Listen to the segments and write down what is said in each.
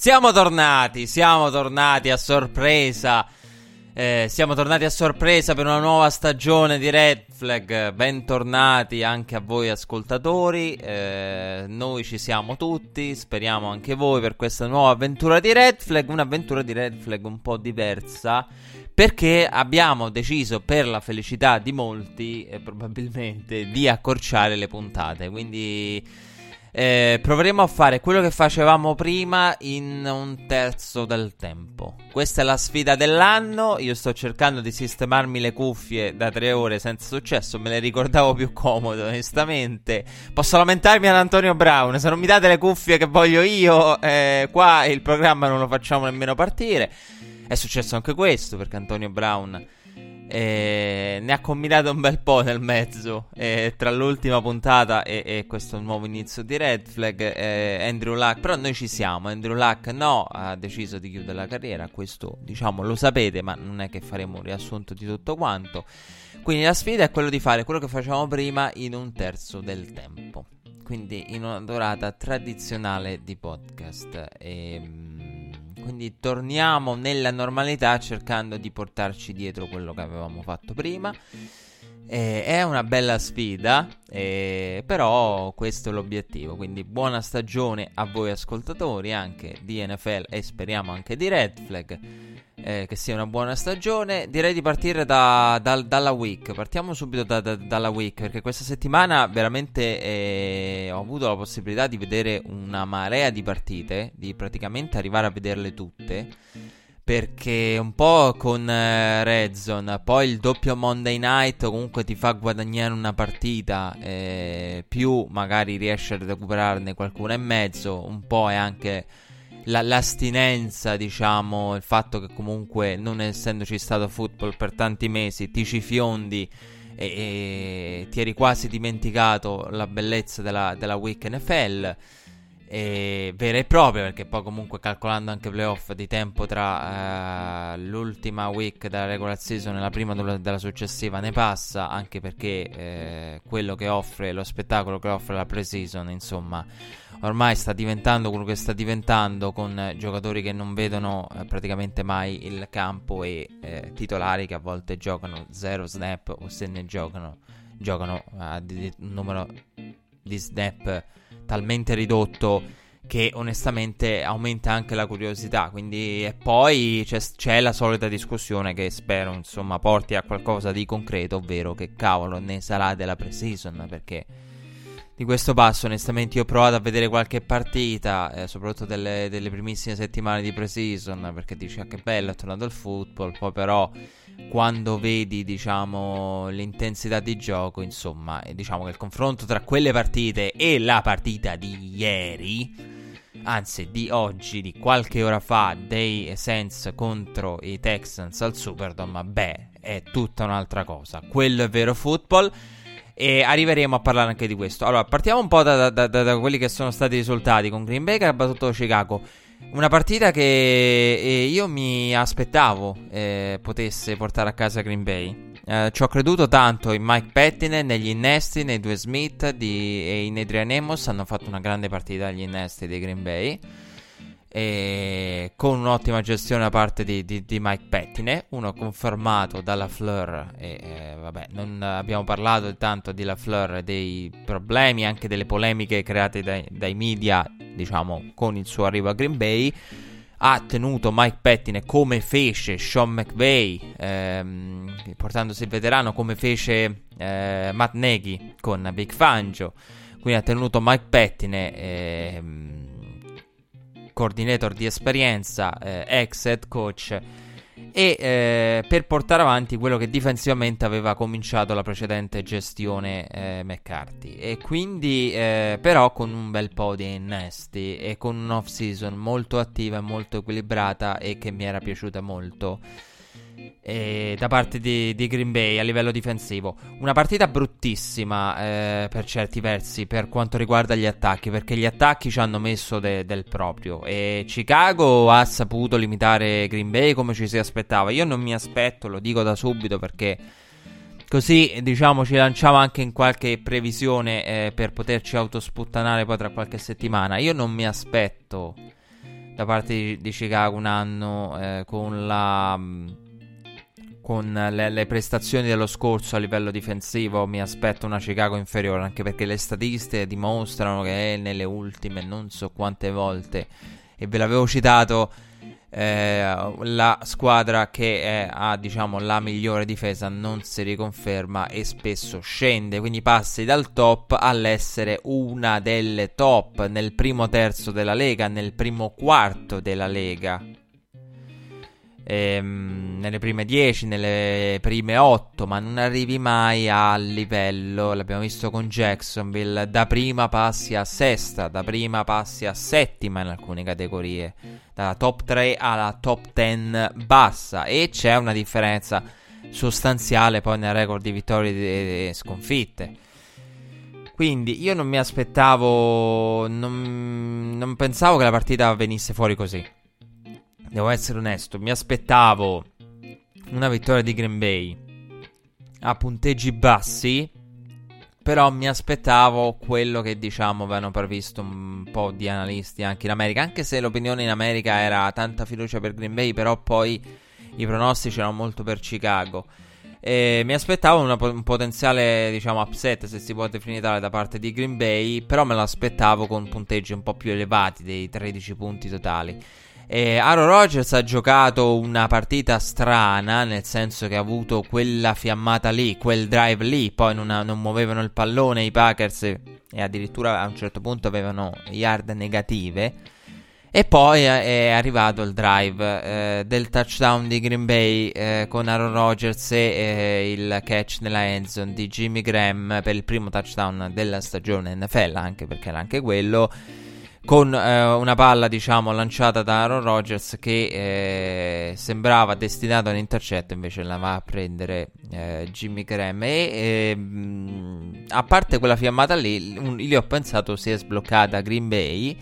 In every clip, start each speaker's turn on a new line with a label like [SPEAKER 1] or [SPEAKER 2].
[SPEAKER 1] Siamo tornati, siamo tornati a sorpresa. Eh, siamo tornati a sorpresa per una nuova stagione di Red Flag. Bentornati anche a voi ascoltatori. Eh, noi ci siamo tutti. Speriamo anche voi per questa nuova avventura di Red Flag. Un'avventura di Red Flag un po' diversa. Perché abbiamo deciso, per la felicità di molti, eh, probabilmente, di accorciare le puntate. Quindi. Eh, proveremo a fare quello che facevamo prima in un terzo del tempo. Questa è la sfida dell'anno. Io sto cercando di sistemarmi le cuffie da tre ore senza successo. Me le ricordavo più comode, onestamente. Posso lamentarmi ad Antonio Brown. Se non mi date le cuffie che voglio io, eh, qua il programma non lo facciamo nemmeno partire. È successo anche questo perché Antonio Brown. Eh, ne ha combinato un bel po' nel mezzo eh, tra l'ultima puntata e, e, questo nuovo inizio di Red Flag. Eh, Andrew Luck, però noi ci siamo. Andrew Luck no, ha deciso di chiudere la carriera. Questo diciamo lo sapete, ma non è che faremo un riassunto di tutto quanto. Quindi la sfida è quello di fare quello che facevamo prima in un terzo del tempo. Quindi in una durata tradizionale di podcast. E, quindi torniamo nella normalità cercando di portarci dietro quello che avevamo fatto prima. Eh, è una bella sfida, eh, però questo è l'obiettivo. Quindi buona stagione a voi ascoltatori anche di NFL e speriamo anche di Red Flag. Eh, che sia una buona stagione. Direi di partire da, da, dalla week. Partiamo subito da, dalla week perché questa settimana veramente eh, ho avuto la possibilità di vedere una marea di partite, di praticamente arrivare a vederle tutte. Perché un po' con eh, Red Zone, poi il doppio Monday Night comunque ti fa guadagnare una partita, eh, più magari riesci a recuperarne qualcuna e mezzo, un po' è anche la, l'astinenza, diciamo, il fatto che comunque non essendoci stato football per tanti mesi ti ci fiondi e, e ti eri quasi dimenticato la bellezza della, della week NFL. E vera e propria perché poi comunque calcolando anche playoff di tempo tra uh, l'ultima week della regular season e la prima della successiva ne passa anche perché eh, quello che offre lo spettacolo che offre la pre-season insomma ormai sta diventando quello che sta diventando con eh, giocatori che non vedono eh, praticamente mai il campo e eh, titolari che a volte giocano 0 snap o se ne giocano giocano a un numero di snap talmente ridotto che onestamente aumenta anche la curiosità. Quindi e poi c'è, c'è, la solita discussione che spero insomma porti a qualcosa di concreto, ovvero che cavolo ne sarà della pre-season perché di questo passo onestamente io ho provato a vedere qualche partita, eh, soprattutto delle, delle, primissime settimane di pre-season perché dici ah, che bello è tornato il football, poi però quando vedi diciamo l'intensità di gioco insomma diciamo che il confronto tra quelle partite e la partita di ieri anzi di oggi di qualche ora fa dei Saints contro i Texans al Superdome beh è tutta un'altra cosa. Quello è vero football e arriveremo a parlare anche di questo allora partiamo un po' da, da, da, da quelli che sono stati i risultati con Green Bay che ha battuto Chicago una partita che eh, io mi aspettavo eh, potesse portare a casa Green Bay. Eh, ci ho creduto tanto in Mike Pettine, negli innesti, nei due Smith di, e in Adrian Amos. Hanno fatto una grande partita gli innesti dei Green Bay. E con un'ottima gestione da parte di, di, di Mike Pettine, uno confermato dalla Fleur. E eh, vabbè, non abbiamo parlato tanto di La Fleur, dei problemi, anche delle polemiche create dai, dai media diciamo, con il suo arrivo a Green Bay. Ha tenuto Mike Pettine come fece Sean McVay, ehm, portandosi il veterano come fece eh, Matt Nagy con Big Fangio. Quindi ha tenuto Mike Pettine ehm, coordinator di esperienza, eh, ex head coach e eh, per portare avanti quello che difensivamente aveva cominciato la precedente gestione eh, McCarthy. E quindi eh, però con un bel po' di innesti e con un'off season molto attiva e molto equilibrata e che mi era piaciuta molto eh, da parte di, di, Green Bay a livello difensivo. Una partita bruttissima eh, per certi versi per quanto riguarda gli attacchi, perché gli attacchi ci hanno messo de, del proprio e Chicago ha saputo limitare Green Bay come ci si aspettava. Io non mi aspetto, lo dico da subito perché così diciamo ci lanciamo anche in qualche previsione eh, per poterci autosputtanare poi tra qualche settimana. Io non mi aspetto da parte di, di Chicago un anno eh, con la con le, le, prestazioni dello scorso a livello difensivo mi aspetto una Chicago inferiore, anche perché le statistiche dimostrano che nelle ultime non so quante volte, e ve l'avevo citato, eh, la squadra che è, ha diciamo la migliore difesa non si riconferma e spesso scende, quindi passi dal top all'essere una delle top nel primo terzo della Lega, nel primo quarto della Lega ehm, nelle prime 10, nelle prime 8, ma non arrivi mai al livello, l'abbiamo visto con Jacksonville, da prima passi a sesta, da prima passi a settima in alcune categorie, dalla top 3 alla top 10 bassa. E c'è una differenza sostanziale poi nel record di vittorie e sconfitte. Quindi io non mi aspettavo, non, non pensavo che la partita venisse fuori così devo essere onesto, mi aspettavo una vittoria di Green Bay a punteggi bassi, però mi aspettavo quello che diciamo avevano previsto un po' di analisti anche in America, anche se l'opinione in America era tanta fiducia per Green Bay, però poi i pronostici erano molto per Chicago. E mi aspettavo una, un potenziale, diciamo, upset, se si può definire tale, da parte di Green Bay, però me lo aspettavo con punteggi un po' più elevati dei 13 punti totali. Eh, Aaron Rodgers ha giocato una partita strana, nel senso che ha avuto quella fiammata lì, quel drive lì, poi non, ha, non muovevano il pallone i Packers e addirittura a un certo punto avevano yard negative. E poi è arrivato il drive eh, del touchdown di Green Bay eh, con Aaron Rodgers e eh, il catch nella endzone di Jimmy Graham per il primo touchdown della stagione NFL, anche perché era anche quello con eh, una palla diciamo lanciata da Aaron Rodgers che eh, sembrava destinata a un intercetto invece la va a prendere eh, Jimmy Graham. E ehm, a parte quella fiammata lì un, lì ho pensato si è sbloccata Green Bay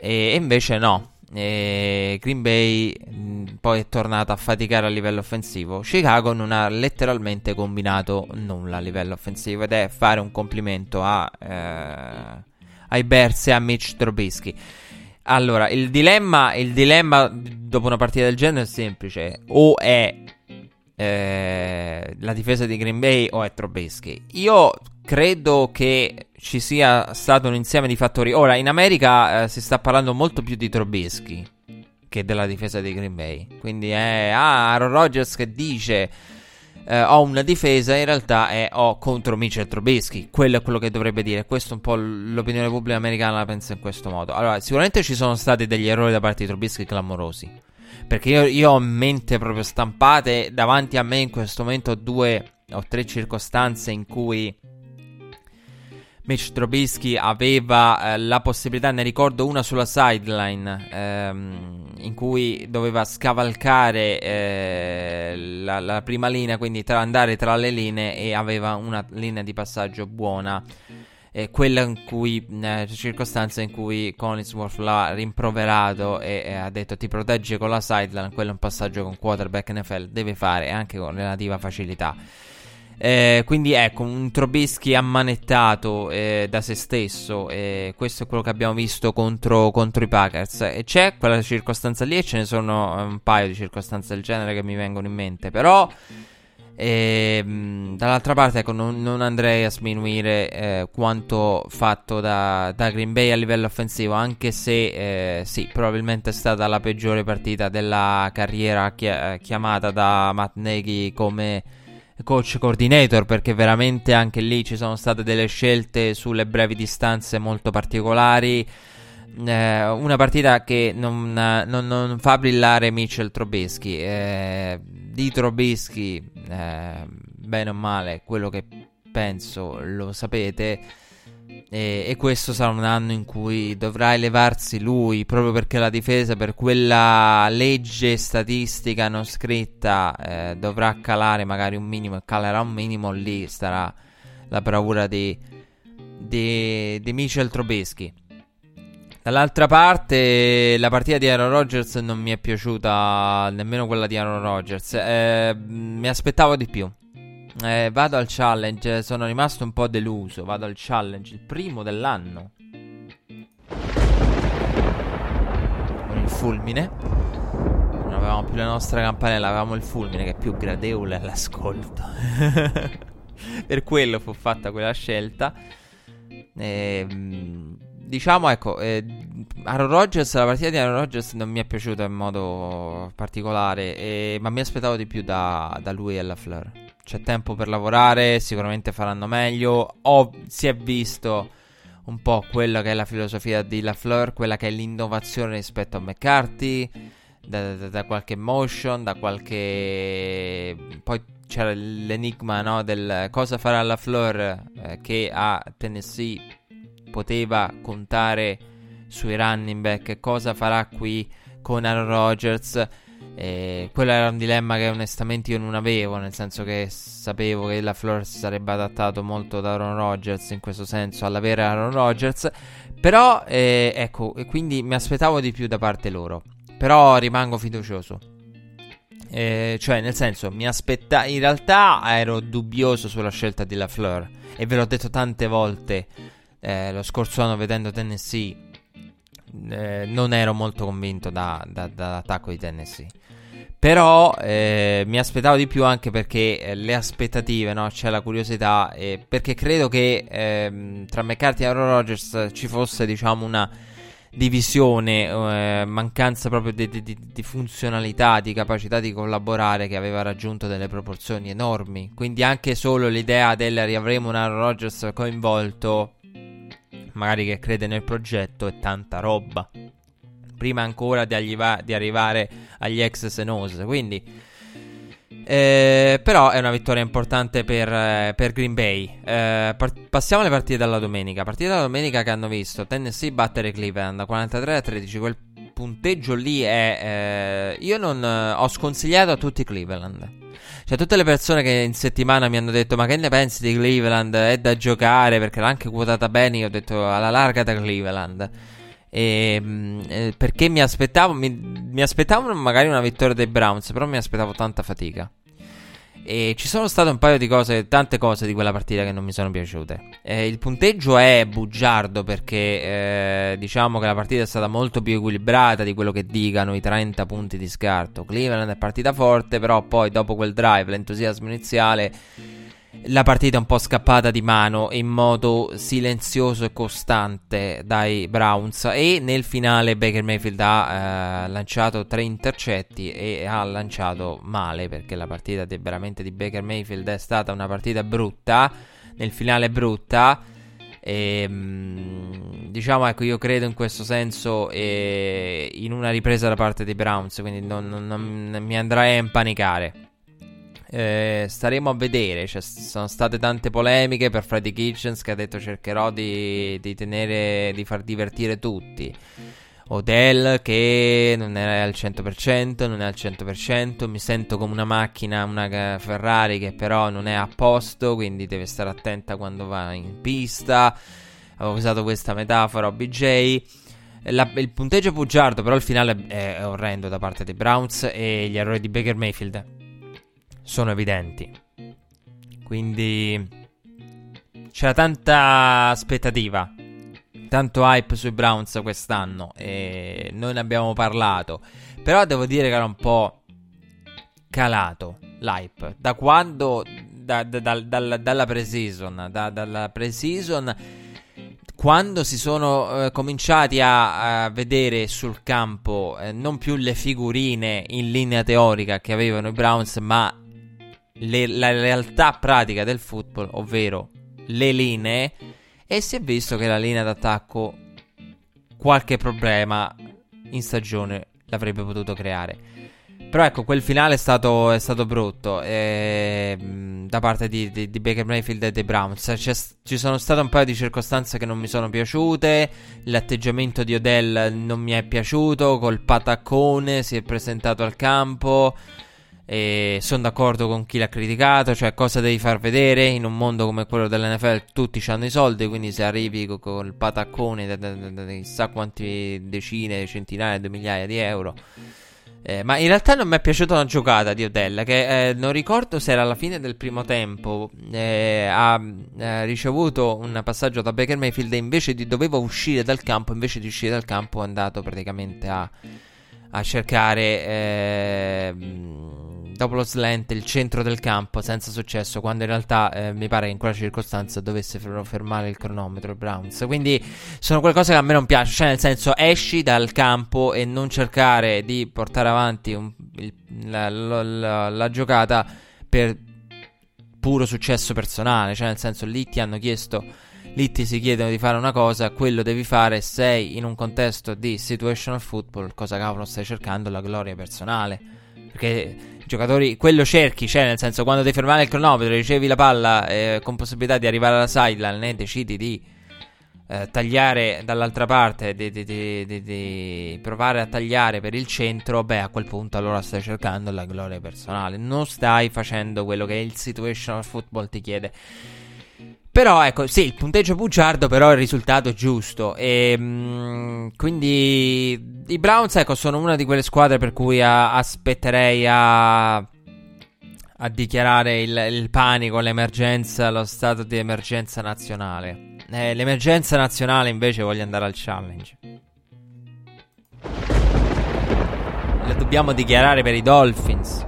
[SPEAKER 1] e, invece no. E Green Bay mh, poi è tornata a faticare a livello offensivo. Chicago non ha letteralmente combinato nulla a livello offensivo ed è fare un complimento a eh, ai Bears e a Mitch Trubisky. Allora, il dilemma, il dilemma dopo una partita del genere è semplice: o è eh, la difesa di Green Bay o è Trubisky. Io credo che ci sia stato un insieme di fattori. Ora, in America eh, si sta parlando molto più di Trubisky che della difesa di Green Bay. Quindi è ah, Aaron Rodgers che dice eh, ho una difesa, in realtà è ho contro Mitchell Trubisky. Quello è quello che dovrebbe dire. Questo un po' l'opinione pubblica americana la pensa in questo modo. Allora, sicuramente ci sono stati degli errori da parte di Trubisky clamorosi. Perché io, io ho mente proprio stampate davanti a me in questo momento due o tre circostanze in cui Mitch Trubisky aveva eh, la possibilità, ne ricordo una sulla sideline, ehm, in cui doveva scavalcare eh, la, la, prima linea, quindi tra, andare tra le linee e aveva una linea di passaggio buona. Eh, quella in cui, eh, circostanza in cui Collinsworth l'ha rimproverato e, e, ha detto ti protegge con la sideline, quello è un passaggio con quarterback NFL, deve fare anche con relativa facilità. Eh, quindi ecco, un Trobisky ammanettato eh, da se stesso, eh, questo è quello che abbiamo visto contro, contro, i Packers. E c'è quella circostanza lì e ce ne sono un paio di circostanze del genere che mi vengono in mente, però... Ehm, dall'altra parte, ecco, non, non, andrei a sminuire eh, quanto fatto da, da, Green Bay a livello offensivo, anche se eh, sì, probabilmente è stata la peggiore partita della carriera chi- chiamata da Matt Nagy come coach coordinator perché veramente anche lì ci sono state delle scelte sulle brevi distanze molto particolari. eh, una partita che non, non, non, fa brillare Mitchell Trubisky. Eh, di Trubisky, eh, bene o male, quello che penso lo sapete. E, e, questo sarà un anno in cui dovrà elevarsi lui, proprio perché la difesa, per quella legge statistica non scritta, eh, dovrà calare magari un minimo e calerà un minimo. Lì starà la bravura di, di, di Mitchell Trubisky. Dall'altra parte, la partita di Aaron Rodgers non mi è piaciuta nemmeno quella di Aaron Rodgers. Eh, mi aspettavo di più. Eh, vado al challenge, sono rimasto un po' deluso. Vado al challenge, il primo dell'anno. Con il fulmine. Non avevamo più la nostra campanella, avevamo il fulmine che è più gradevole all'ascolto. per quello fu fatta quella scelta. E, ehm, diciamo, ecco, eh, Aaron Rodgers, la partita di Aaron Rodgers non mi è piaciuta in modo particolare, eh, ma mi aspettavo di più da, da lui e la Fleur. C'è tempo per lavorare, sicuramente faranno meglio. O si è visto un po' quella che è la filosofia di LaFleur, quella che è l'innovazione rispetto a McCarthy, da, da, da qualche motion, da qualche... Poi c'era l'enigma no, del cosa farà LaFleur eh, che a Tennessee poteva contare sui running back, cosa farà qui con Aaron Rodgers. Eh, quello era un dilemma che onestamente io non avevo, nel senso che sapevo che la Flor si sarebbe adattato molto ad Aaron Rodgers in questo senso, all'avere Aaron Rodgers. Però, eh, ecco, quindi mi aspettavo di più da parte loro. Però rimango fiducioso. Eh, cioè, nel senso, mi aspetta. In realtà ero dubbioso sulla scelta di LaFleur. E ve l'ho detto tante volte eh, lo scorso anno vedendo Tennessee eh, non ero molto convinto da, da, dall'attacco di Tennessee. Però eh, mi aspettavo di più anche perché eh, le aspettative, no? c'è la curiosità, perché credo che ehm, tra McCarthy e Aaron Rodgers ci fosse diciamo una divisione, eh, mancanza proprio di, di, di, funzionalità, di capacità di collaborare che aveva raggiunto delle proporzioni enormi. Quindi anche solo l'idea del riavremo un Aaron Rodgers coinvolto magari che crede nel progetto e tanta roba. Prima ancora di, arriva- di arrivare agli ex Senos. Quindi. Eh, però è una vittoria importante per, eh, per Green Bay. Eh, par- passiamo alle partite della domenica. Partite della domenica che hanno visto Tennessee battere Cleveland 43 a 13. Quel punteggio lì è. Eh, io non ho sconsigliato a tutti Cleveland. Cioè, tutte le persone che in settimana mi hanno detto: Ma che ne pensi di Cleveland? È da giocare perché l'ha anche quotata bene. Io ho detto alla larga da Cleveland. E, mm, eh, perché mi aspettavo, mi, mi aspettavo magari una vittoria dei Browns, però mi aspettavo tanta fatica. E ci sono state un paio di cose, tante cose di quella partita che non mi sono piaciute. Eh, il punteggio è bugiardo perché eh, diciamo che la partita è stata molto più equilibrata di quello che dicano i 30 punti di scarto. Cleveland è partita forte, però poi dopo quel drive, l'entusiasmo iniziale la partita è un po' scappata di mano in modo silenzioso e costante dai Browns e nel finale Baker Mayfield ha eh, lanciato tre intercetti e ha lanciato male perché la partita di, veramente di Baker Mayfield è stata una partita brutta nel finale brutta. E, ehm, diciamo ecco io credo in questo senso eh, in una ripresa da parte dei Browns quindi non, non, non mi andrei a impanicare eh, staremo a vedere. Ci sono state tante polemiche per Freddy Kitchens che ha detto cercherò di, di, tenere, di far divertire tutti. Odell che non è al 100%, non è al 100%, mi sento come una macchina, una Ferrari che però non è a posto, quindi deve stare attenta quando va in pista. Avevo usato questa metafora OBJ. La, il punteggio è bugiardo, però il finale è orrendo da parte dei Browns e gli errori di Baker Mayfield sono evidenti. Quindi c'era tanta aspettativa, tanto hype sui Browns quest'anno e noi ne abbiamo parlato. Però devo dire che era un po' calato l'hype. Da quando? Da, da, da, dalla, dalla pre-season. dalla pre-season quando si sono eh, cominciati a, a, vedere sul campo eh, non più le figurine in linea teorica che avevano i Browns, ma le, la realtà pratica del football, ovvero le linee, e si è visto che la linea d'attacco qualche problema in stagione l'avrebbe potuto creare. Però ecco, quel finale è stato, è stato brutto eh, da parte di, di, di, Baker Mayfield e dei Browns. C'è, ci sono state un paio di circostanze che non mi sono piaciute. L'atteggiamento di Odell non mi è piaciuto. Col pataccone si è presentato al campo. E sono d'accordo con chi l'ha criticato. Cioè, cosa devi far vedere in un mondo come quello dell'NFL? Tutti hanno i soldi. Quindi, se arrivi con, col pataccone da chissà quanti decine, centinaia di migliaia di euro eh, ma in realtà non mi è piaciuta una giocata di Odell che eh, non ricordo se era alla fine del primo tempo eh, ha eh, ricevuto un passaggio da Baker Mayfield e invece di dovevo uscire dal campo invece di uscire dal campo è andato praticamente a, a cercare ehm, dopo lo slant il centro del campo senza successo quando in realtà eh, mi pare che in quella circostanza dovesse fermare il cronometro Browns. Quindi sono quelle cose che a me non piace cioè nel senso esci dal campo e non cercare di portare avanti un, il, la, la, la, la giocata per puro successo personale cioè nel senso lì ti hanno chiesto lì ti si chiedono di fare una cosa, quello devi fare, sei in un contesto di situational football, cosa cavolo stai cercando? La gloria personale. Perché giocatori, quello cerchi, cioè nel senso quando devi fermare il cronometro, ricevi la palla eh, con possibilità di arrivare alla sideline e decidi di eh, tagliare dall'altra parte, di, di, di, di, provare a tagliare per il centro, beh a quel punto allora stai cercando la gloria personale, non stai facendo quello che il situational football ti chiede. Però ecco, sì, il punteggio bugiardo, però il risultato è giusto. E mh, mm, quindi i Browns, ecco, sono una di quelle squadre per cui a, aspetterei a, a dichiarare il, il, panico, l'emergenza, lo stato di emergenza nazionale. Eh, l'emergenza nazionale invece voglio andare al challenge. Lo dobbiamo dichiarare per i Dolphins.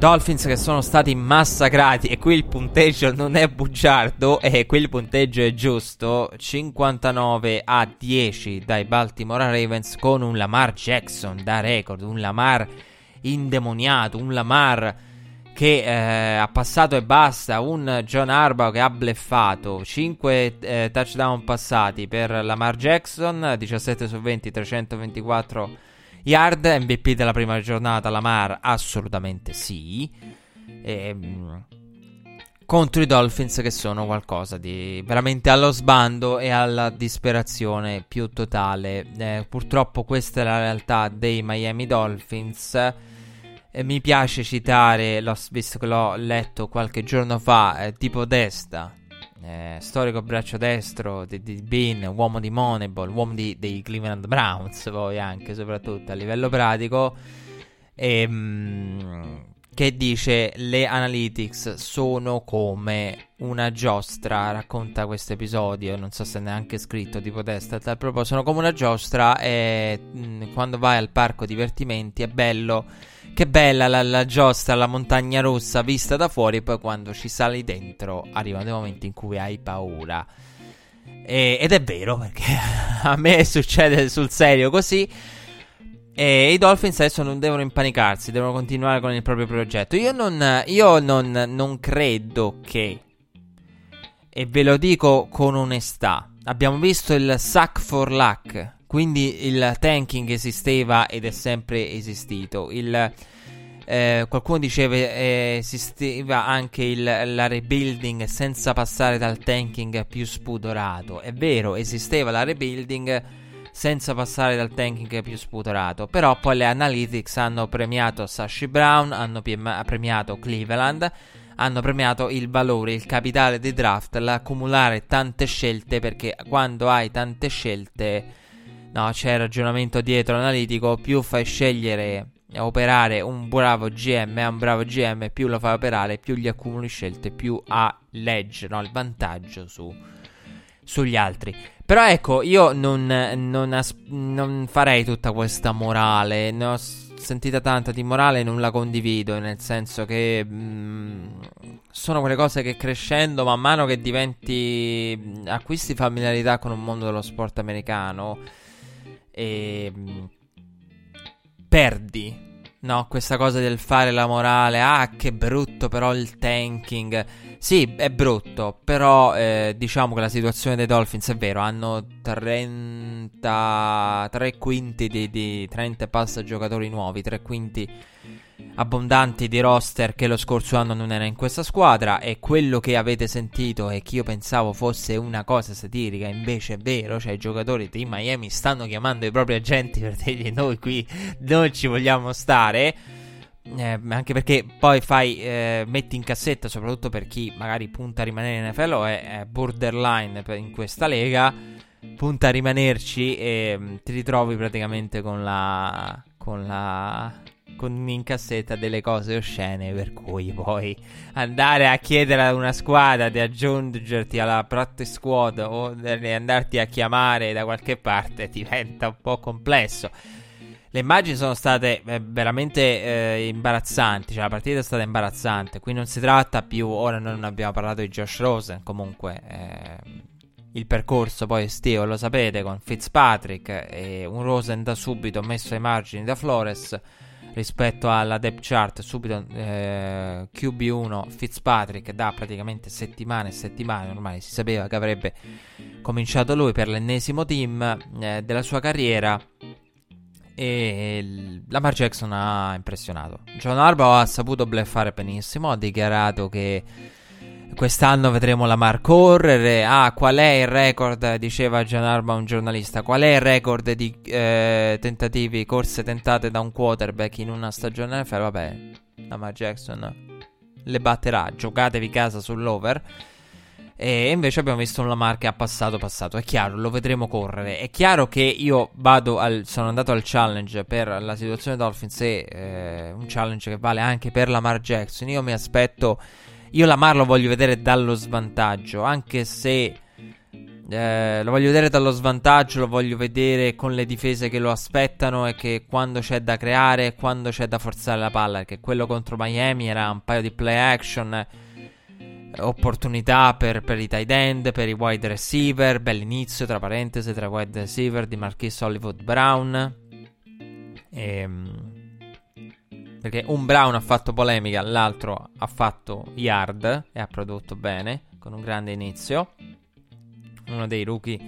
[SPEAKER 1] Dolphins che sono stati massacrati e qui il punteggio non è bugiardo e qui il punteggio è giusto. 59 a 10 dai Baltimore Ravens con un Lamar Jackson da record un Lamar indemoniato un Lamar che eh, ha passato e basta un John Harbaugh che ha bleffato. 5 eh, touchdown passati per Lamar Jackson 17 su 20 324 Yard MVP della prima giornata, Lamar assolutamente sì. E, ehm, contro i Dolphins che sono qualcosa di veramente allo sbando e alla disperazione più totale. Eh, purtroppo questa è la realtà dei Miami Dolphins. Eh, mi piace citare, visto che l'ho letto qualche giorno fa, eh, tipo Desta, eh, storico braccio destro di, di Bean, uomo di Moneyball, uomo di, dei Cleveland Browns, poi anche soprattutto a livello pratico, ehm, che dice le analytics sono come una giostra, racconta questo episodio, non so se neanche scritto tipo testa, tal proprio sono come una giostra e mh, mm, quando vai al parco divertimenti è bello che bella la, la, giostra, la montagna rossa vista da fuori. E poi quando ci sali dentro arrivano dei momenti in cui hai paura. E, ed è vero perché a me succede sul serio così. E i Dolphins adesso non devono impanicarsi, devono continuare con il proprio progetto. Io non, io non, non credo che, e ve lo dico con onestà, abbiamo visto il sack for luck quindi il tanking esisteva ed è sempre esistito. Il, eh, qualcuno diceva eh, esisteva anche il, la rebuilding senza passare dal tanking più spudorato. È vero, esisteva la rebuilding senza passare dal tanking più spudorato. Però poi le analytics hanno premiato Sashi Brown, hanno premiato Cleveland, hanno premiato il valore, il capitale di draft, l'accumulare tante scelte perché quando hai tante scelte No, c'è ragionamento dietro analitico. Più fai scegliere operare un bravo GM a un bravo GM, più lo fai operare, più gli accumuli scelte, più ha l'edge, no? il vantaggio su, sugli altri. Però ecco, io non, non, as- non farei tutta questa morale. Ne ho sentita tanta di morale e non la condivido. Nel senso che mh, mm, sono quelle cose che crescendo, man mano che diventi. acquisti familiarità con un mondo dello sport americano e ehm, perdi No, questa cosa del fare la morale, ah che brutto però il tanking. Sì, è brutto, però eh, diciamo che la situazione dei Dolphins è vero, hanno 30, 3 quinti di, di 30 passa giocatori nuovi, 3 quinti abbondanti di roster che lo scorso anno non era in questa squadra e quello che avete sentito e che io pensavo fosse una cosa satirica invece è vero, cioè i giocatori di Miami stanno chiamando i propri agenti per dirgli noi qui non ci vogliamo stare. Eh, anche perché poi fai, eh, metti in cassetta, soprattutto per chi magari punta a rimanere in NFL o è, è borderline in questa lega, punta a rimanerci e mm, ti ritrovi praticamente con la, con la con in cassetta delle cose oscene per cui poi andare a chiedere ad una squadra di aggiungerti alla practice squad o di andarti a chiamare da qualche parte diventa un po' complesso. Le immagini sono state eh, veramente eh, imbarazzanti, cioè la partita è stata imbarazzante, qui non si tratta più, ora non abbiamo parlato di Josh Rosen, comunque eh, il percorso poi estivo lo sapete con Fitzpatrick e un Rosen da subito messo ai margini da Flores rispetto alla depth chart subito eh, QB1 Fitzpatrick da praticamente settimane e settimane ormai si sapeva che avrebbe cominciato lui per l'ennesimo team eh, della sua carriera e Lamar Jackson ha impressionato John Harbaugh ha saputo bleffare benissimo ha dichiarato che Quest'anno vedremo la Mar correre. Ah, qual è il record? Diceva Gian Arma, un giornalista. Qual è il record di eh, tentativi, corse tentate da un quarterback in una stagione NFL? Vabbè, Lamar Jackson le batterà. Giocatevi casa sull'over. E invece abbiamo visto un Lamar che ha passato, passato. È chiaro, lo vedremo correre. È chiaro che io al, sono andato al challenge per la situazione Dolphins e eh, un challenge che vale anche per Lamar Jackson. Io mi aspetto io Lamar lo voglio vedere dallo svantaggio, anche se eh, lo voglio vedere dallo svantaggio, lo voglio vedere con le difese che lo aspettano e che quando c'è da creare, quando c'è da forzare la palla, perché quello contro Miami era un paio di play action, opportunità per, per i tight end, per i wide receiver, bell'inizio tra parentesi tra wide receiver di Marquis Hollywood Brown. Ehm, perché un Brown ha fatto polemica, l'altro ha fatto yard e ha prodotto bene, con un grande inizio. Uno dei rookie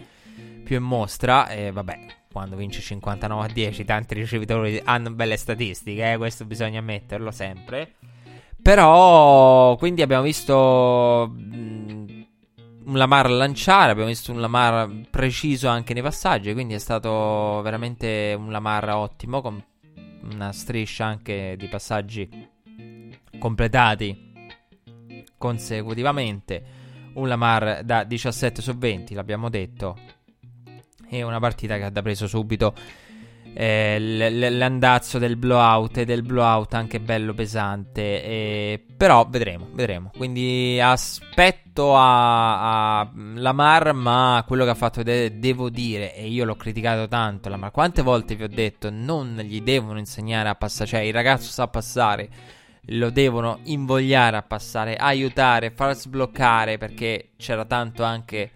[SPEAKER 1] più in mostra. E vabbè, quando vince 59 a 10, tanti ricevitori hanno belle statistiche, eh, questo bisogna ammetterlo sempre. Però, quindi abbiamo visto mh, un Lamar lanciare, abbiamo visto un Lamar preciso anche nei passaggi, quindi è stato veramente un Lamar ottimo, con una striscia anche di passaggi completati consecutivamente. Un Lamar da 17 su 20, l'abbiamo detto. E una partita che ha preso subito eh, l- l'andazzo del blowout e del blowout anche bello pesante. Eh, però vedremo, vedremo. Quindi aspetto a, a, Lamar, ma quello che ha fatto vedere, devo dire, e io l'ho criticato tanto, Lamar, quante volte vi ho detto non gli devono insegnare a passare, cioè il ragazzo sa passare. Lo devono invogliare a passare, aiutare, far sbloccare perché c'era tanto anche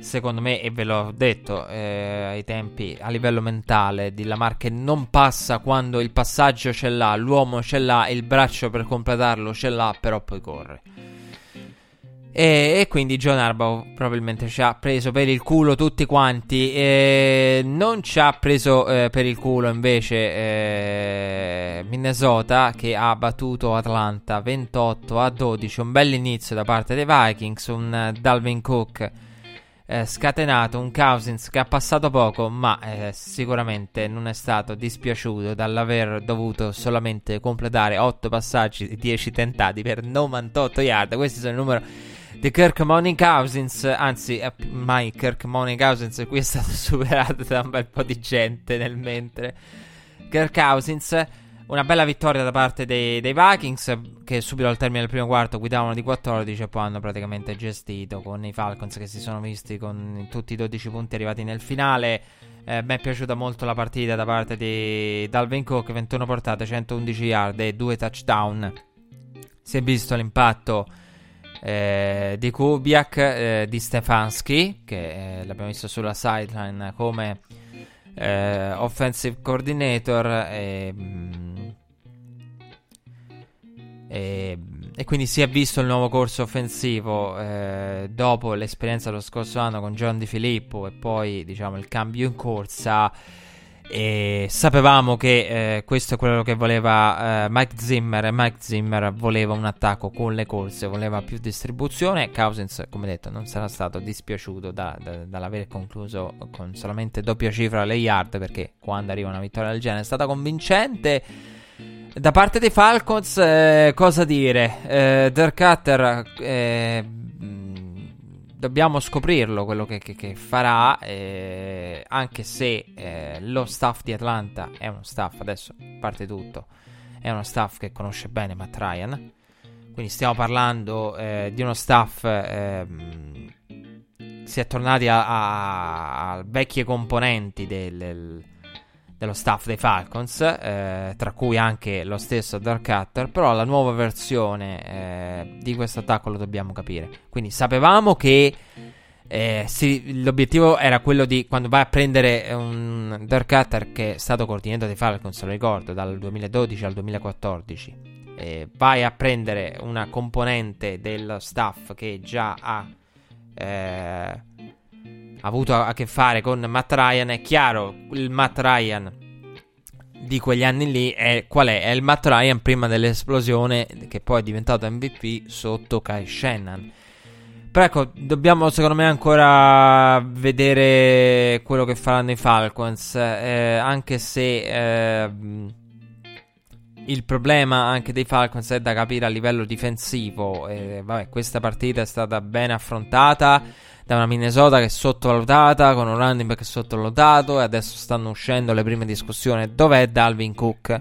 [SPEAKER 1] secondo me, e ve l'ho detto eh, ai tempi, a livello mentale, di Lamar che non passa quando il passaggio ce l'ha, l'uomo ce l'ha, il braccio per completarlo ce l'ha, però poi corre. E, e, quindi John Arbaugh probabilmente ci ha preso per il culo tutti quanti. E non ci ha preso eh, per il culo invece eh, Minnesota che ha battuto Atlanta 28 a 12. Un bel inizio da parte dei Vikings. Un uh, Dalvin Cook eh, scatenato un Cousins che ha passato poco, ma eh, sicuramente non è stato dispiaciuto dall'aver dovuto solamente completare 8 passaggi di 10 tentati per 98 yard. Questi sono il numero di Kirk Money Cousins. Anzi, mai Kirk Money Cousins qui è stato superato da un bel po' di gente nel mentre. Kirk Cousins una bella vittoria da parte dei, dei, Vikings che subito al termine del primo quarto guidavano di 14 e poi hanno praticamente gestito con i Falcons che si sono visti con tutti i 12 punti arrivati nel finale. Eh, mi è piaciuta molto la partita da parte di Dalvin Cook, 21 portate, 111 yard e 2 touchdown. Si è visto l'impatto eh, di Kubiak, eh, di Stefanski, che eh, l'abbiamo visto sulla sideline come eh, offensive coordinator e, mm, e, e, quindi si è visto il nuovo corso offensivo eh, dopo l'esperienza dello scorso anno con John Di Filippo e poi diciamo il cambio in corsa e sapevamo che eh, questo è quello che voleva eh, Mike Zimmer e Mike Zimmer voleva un attacco con le corse, voleva più distribuzione. Cousins, come detto, non sarà stato dispiaciuto da, da, dall'aver concluso con solamente doppia cifra le yard perché quando arriva una vittoria del genere è stata convincente. Da parte dei Falcons, eh, cosa dire? Eh, Dirk Cutter eh, dobbiamo scoprirlo quello che, che, che farà, eh, anche se eh, lo staff di Atlanta è uno staff, adesso parte tutto, è uno staff che conosce bene Matt Ryan, quindi stiamo parlando eh, di uno staff, ehm, si è tornati a, a, a vecchie componenti del, del dello staff dei Falcons, eh, tra cui anche lo stesso Dark Cutter, però la nuova versione eh, di questo attacco lo dobbiamo capire. Quindi sapevamo che eh, sì, l'obiettivo era quello di quando vai a prendere un Dark Cutter che è stato coordinatore dei Falcons, lo ricordo, dal 2012 al 2014, vai a prendere una componente del staff che già ha eh, avuto a che fare con Matt Ryan, è chiaro, il Matt Ryan di quegli anni lì è qual è? È il Matt Ryan prima dell'esplosione che poi è diventato MVP sotto Kai Shannon. Però ecco, dobbiamo secondo me ancora vedere quello che faranno i Falcons, eh, anche se eh, il problema anche dei Falcons è da capire a livello difensivo. Eh, vabbè, questa partita è stata ben affrontata da una Minnesota che è sottovalutata, con un running back sottovalutato e adesso stanno uscendo le prime discussioni. Dov'è Dalvin Cook?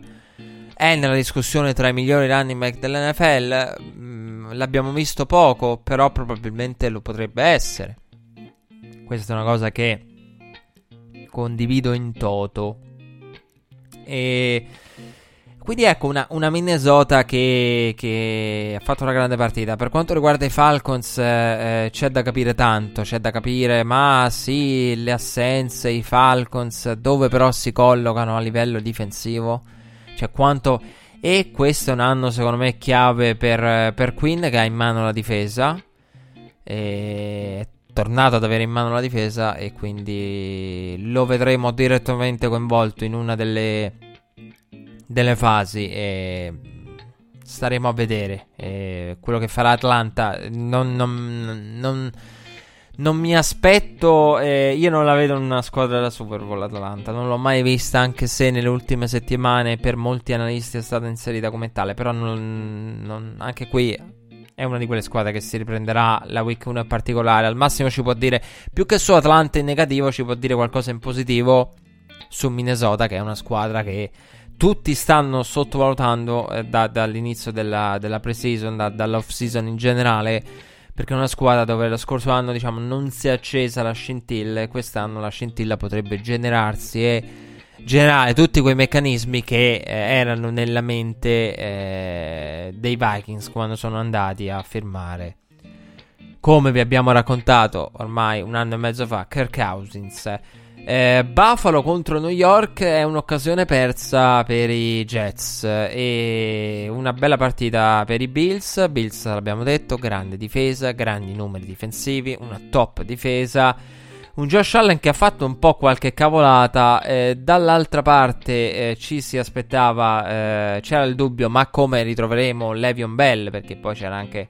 [SPEAKER 1] È nella discussione tra i migliori running back dell'NFL. Mm, l'abbiamo visto poco, però probabilmente lo potrebbe essere. Questa è una cosa che condivido in toto. E quindi ecco una, una Minnesota che, che, ha fatto una grande partita. Per quanto riguarda i Falcons eh, c'è da capire tanto, c'è da capire ma sì le assenze, i Falcons, dove però si collocano a livello difensivo. Cioè quanto... E questo è un anno secondo me chiave per, per Quinn che ha in mano la difesa. è tornato ad avere in mano la difesa e quindi lo vedremo direttamente coinvolto in una delle delle fasi e staremo a vedere e quello che farà Atlanta. Non, non, non, non mi aspetto, eh, io non la vedo una squadra da Super Bowl Atlanta, non l'ho mai vista anche se nelle ultime settimane per molti analisti è stata inserita come tale, però anche qui è una di quelle squadre che si riprenderà la week 1 in particolare, al massimo ci può dire più che su Atlanta in negativo, ci può dire qualcosa in positivo su Minnesota che è una squadra che tutti stanno sottovalutando eh, da, dall'inizio della, della pre-season, da, dall'off season in generale, perché è una squadra dove lo scorso anno diciamo, non si è accesa la scintilla e quest'anno la scintilla potrebbe generarsi e generare tutti quei meccanismi che eh, erano nella mente eh, dei Vikings quando sono andati a firmare. Come vi abbiamo raccontato ormai un anno e mezzo fa, Kirk Cousins eh, Buffalo contro New York è un'occasione persa per i Jets e una bella partita per i Bills. Bills, l'abbiamo detto, grande difesa, grandi numeri difensivi, una top difesa. Un Josh Allen che ha fatto un po' qualche cavolata. Eh, dall'altra parte eh, ci si aspettava, eh, c'era il dubbio, ma come ritroveremo Levion Bell? Perché poi c'era anche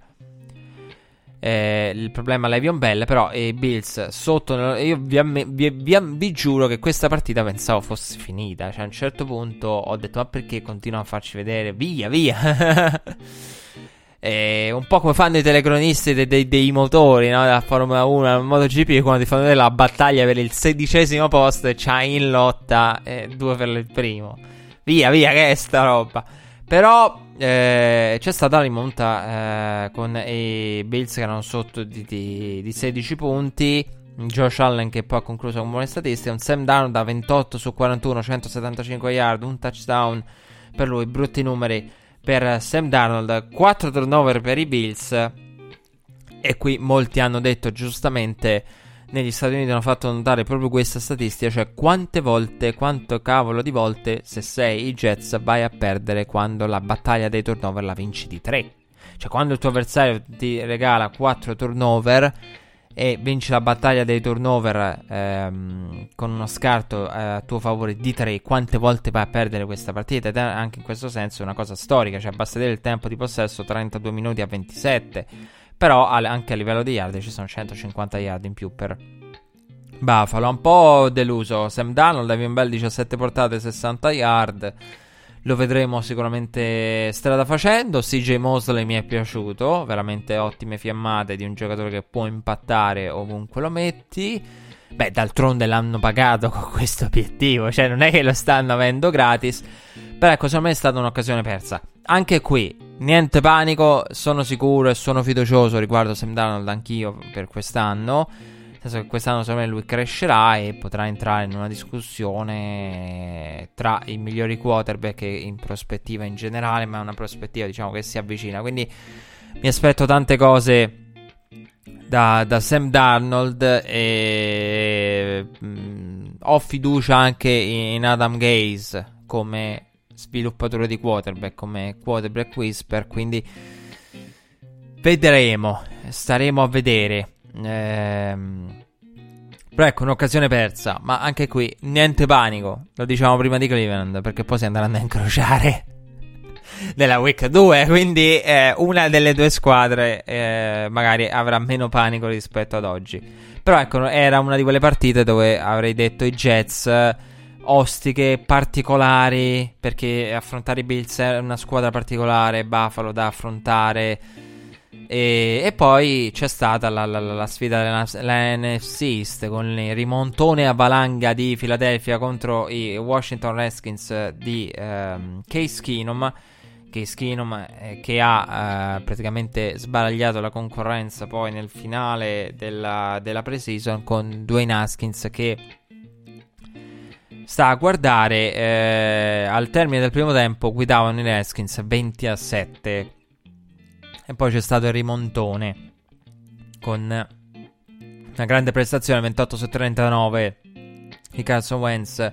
[SPEAKER 1] eh, il problema Levion Bell, però i Bills sotto, io vi, vi, vi, vi, giuro che questa partita pensavo fosse finita, cioè a un certo punto ho detto ma perché continuano a farci vedere, via, via. Eh, un po' come fanno i telecronisti dei, dei, dei motori no? della Formula 1 al MotoGP quando ti fanno vedere la battaglia per il sedicesimo posto e c'hai in lotta eh, due per il primo. Via, via, che è sta roba. Però eh, c'è stata la rimonta eh, con i Bills che erano sotto di, di, di, 16 punti. Josh Allen che poi ha concluso con buone statistiche. Un Sam Down da 28 su 41, 175 yard, un touchdown per lui. Brutti numeri per Sam Darnold. 4 turnover per i Bills. E qui molti hanno detto giustamente negli Stati Uniti hanno fatto notare proprio questa statistica, cioè quante volte, quanto cavolo di volte, se sei i Jets, vai a perdere quando la battaglia dei turnover la vinci di 3. Cioè quando il tuo avversario ti regala 4 turnover e vinci la battaglia dei turnover ehm, con uno scarto eh, a tuo favore di 3, quante volte vai a perdere questa partita? Ed è anche in questo senso una cosa storica, cioè basta vedere il tempo di possesso 32 minuti a 27 però anche a livello di yard ci sono 150 yard in più per Buffalo. Un po' deluso. Sam Donald aveva un bel 17 portate, 60 yard. Lo vedremo sicuramente strada facendo. CJ Mosley mi è piaciuto. Veramente ottime fiammate di un giocatore che può impattare ovunque lo metti. Beh, d'altronde l'hanno pagato con questo obiettivo. Cioè, non è che lo stanno avendo gratis. Però ecco, secondo me è stata un'occasione persa. Anche qui, niente panico, sono sicuro e sono fiducioso riguardo Sam Donald anch'io per quest'anno. Nel senso che quest'anno secondo me lui crescerà e potrà entrare in una discussione tra i migliori quarterback in prospettiva in generale, ma è una prospettiva diciamo che si avvicina. Quindi mi aspetto tante cose da, da Sam Darnold e mh, mm, ho fiducia anche in Adam Gaze come sviluppatore di quarterback, come quarterback whisper, quindi vedremo, staremo a vedere. Ehm, però ecco, un'occasione persa, ma anche qui niente panico, lo diciamo prima di Cleveland, perché poi si andranno a incrociare nella week 2, quindi eh, una delle due squadre eh, magari avrà meno panico rispetto ad oggi. Però ecco, era una di quelle partite dove avrei detto i Jets ostiche particolari, perché affrontare i Bills è una squadra particolare, Buffalo da affrontare. E, e poi c'è stata la, la, la sfida della NFC East con il rimontone a valanga di Philadelphia contro i Washington Redskins di ehm, Case Keenum. Case Keenum eh, che ha eh, praticamente sbaragliato la concorrenza poi nel finale della, della pre-season con Dwayne Haskins che sta a guardare eh, al termine del primo tempo guidavano i Redskins 20 a 7 e poi c'è stato il rimontone con una grande prestazione 28 su 39 di Carson Wentz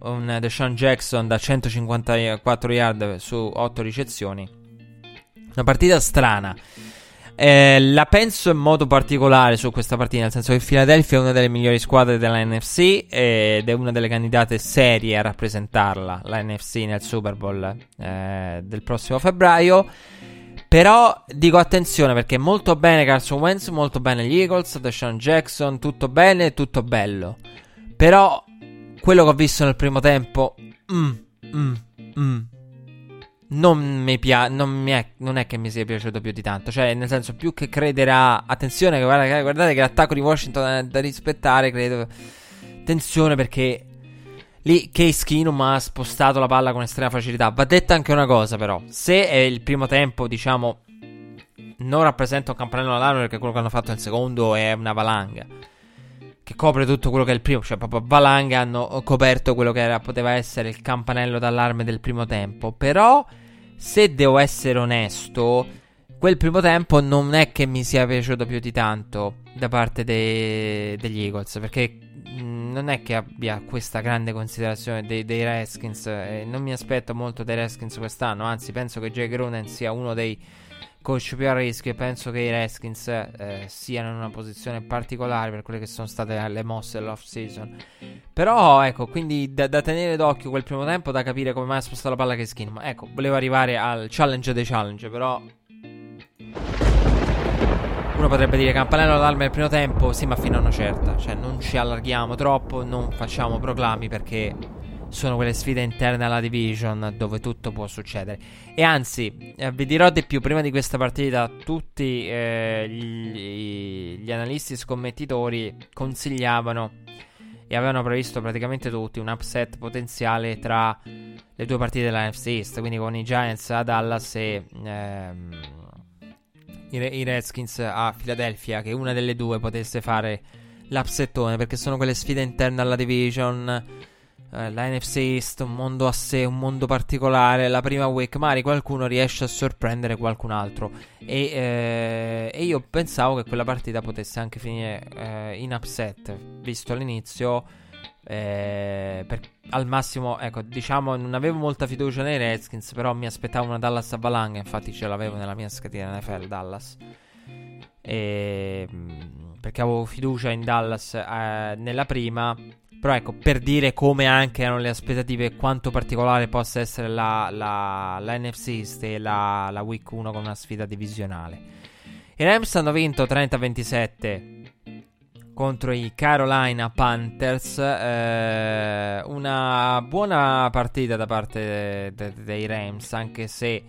[SPEAKER 1] un Deshaun Jackson da 154 yard su 8 ricezioni. Una partita strana eh, la penso in modo particolare su questa partita, nel senso che Philadelphia è una delle migliori squadre della NFC ed è una delle candidate serie a rappresentarla, la NFC nel Super Bowl eh, del prossimo febbraio. Però dico attenzione perché molto bene Carson Wentz, molto bene gli Eagles, Deshaun Jackson, tutto bene, tutto bello. Però quello che ho visto nel primo tempo, mm, mm, mm, non mi piace, non, non, è che mi sia piaciuto più di tanto. Cioè, nel senso, più che crederà. Attenzione, guarda, guardate che l'attacco di Washington è da rispettare. Credo. Attenzione perché lì Case Keenum ha spostato la palla con estrema facilità. Va detta anche una cosa, però. Se è il primo tempo, diciamo, non rappresenta un campanello d'allarme perché quello che hanno fatto nel secondo è una valanga. Che copre tutto quello che è il primo, cioè proprio valanga hanno coperto quello che era, poteva essere il campanello d'allarme del primo tempo. Però se devo essere onesto, quel primo tempo non è che mi sia piaciuto più di tanto da parte de- degli Eagles, perché mm, non è che abbia questa grande considerazione dei, dei Redskins, eh, non mi aspetto molto dei Redskins quest'anno, anzi penso che Jay Grunen sia uno dei coach più a rischio e penso che i Redskins eh, siano in una posizione particolare per quelle che sono state le mosse dell'off season. Però ecco, quindi da, da, tenere d'occhio quel primo tempo, da capire come mai ha spostato la palla che skin. Ma ecco, volevo arrivare al challenge dei challenge, però uno potrebbe dire campanello d'allarme nel primo tempo, sì, ma fino a una certa. Cioè, non ci allarghiamo troppo, non facciamo proclami perché sono quelle sfide interne alla division dove tutto può succedere. E anzi, eh, vi dirò di più, prima di questa partita tutti eh, gli, gli, analisti scommettitori consigliavano e avevano previsto praticamente tutti un upset potenziale tra le due partite della NFC East, quindi con i Giants a Dallas e ehm, i, i Redskins a Philadelphia, che una delle due potesse fare l'upsettone, perché sono quelle sfide interne alla division eh, la NFC East, un mondo a sé, un mondo particolare. La prima week, magari qualcuno riesce a sorprendere qualcun altro. E, eh, e io pensavo che quella partita potesse anche finire eh, in upset, visto all'inizio. Eh, per, al massimo, ecco, diciamo, non avevo molta fiducia nei Redskins, però mi aspettavo una Dallas a valanga. Infatti, ce l'avevo nella mia schedina NFL Dallas. E, perché avevo fiducia in Dallas eh, nella prima però ecco, per dire come anche erano le aspettative e quanto particolare possa essere la, la, la NFC East e la, la, Week 1 con una sfida divisionale. I Rams hanno vinto 30-27 contro i Carolina Panthers. Eh, una buona partita da parte de- de- dei Rams, anche se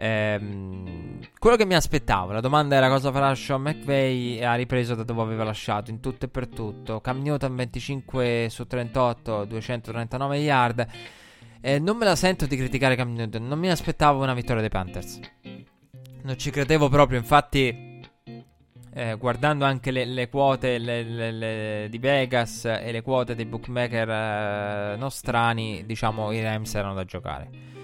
[SPEAKER 1] Ehm, quello che mi aspettavo, la domanda era cosa farà Sean McVay ha ripreso da dove aveva lasciato in tutto e per tutto. Cam Newton 25 su 38, 239 yard. Eh, non me la sento di criticare Cam Newton, non mi aspettavo una vittoria dei Panthers. Non ci credevo proprio, infatti eh, guardando anche le, le quote le, le, di Vegas e le quote dei bookmaker eh, nostrani, diciamo i Rams erano da giocare.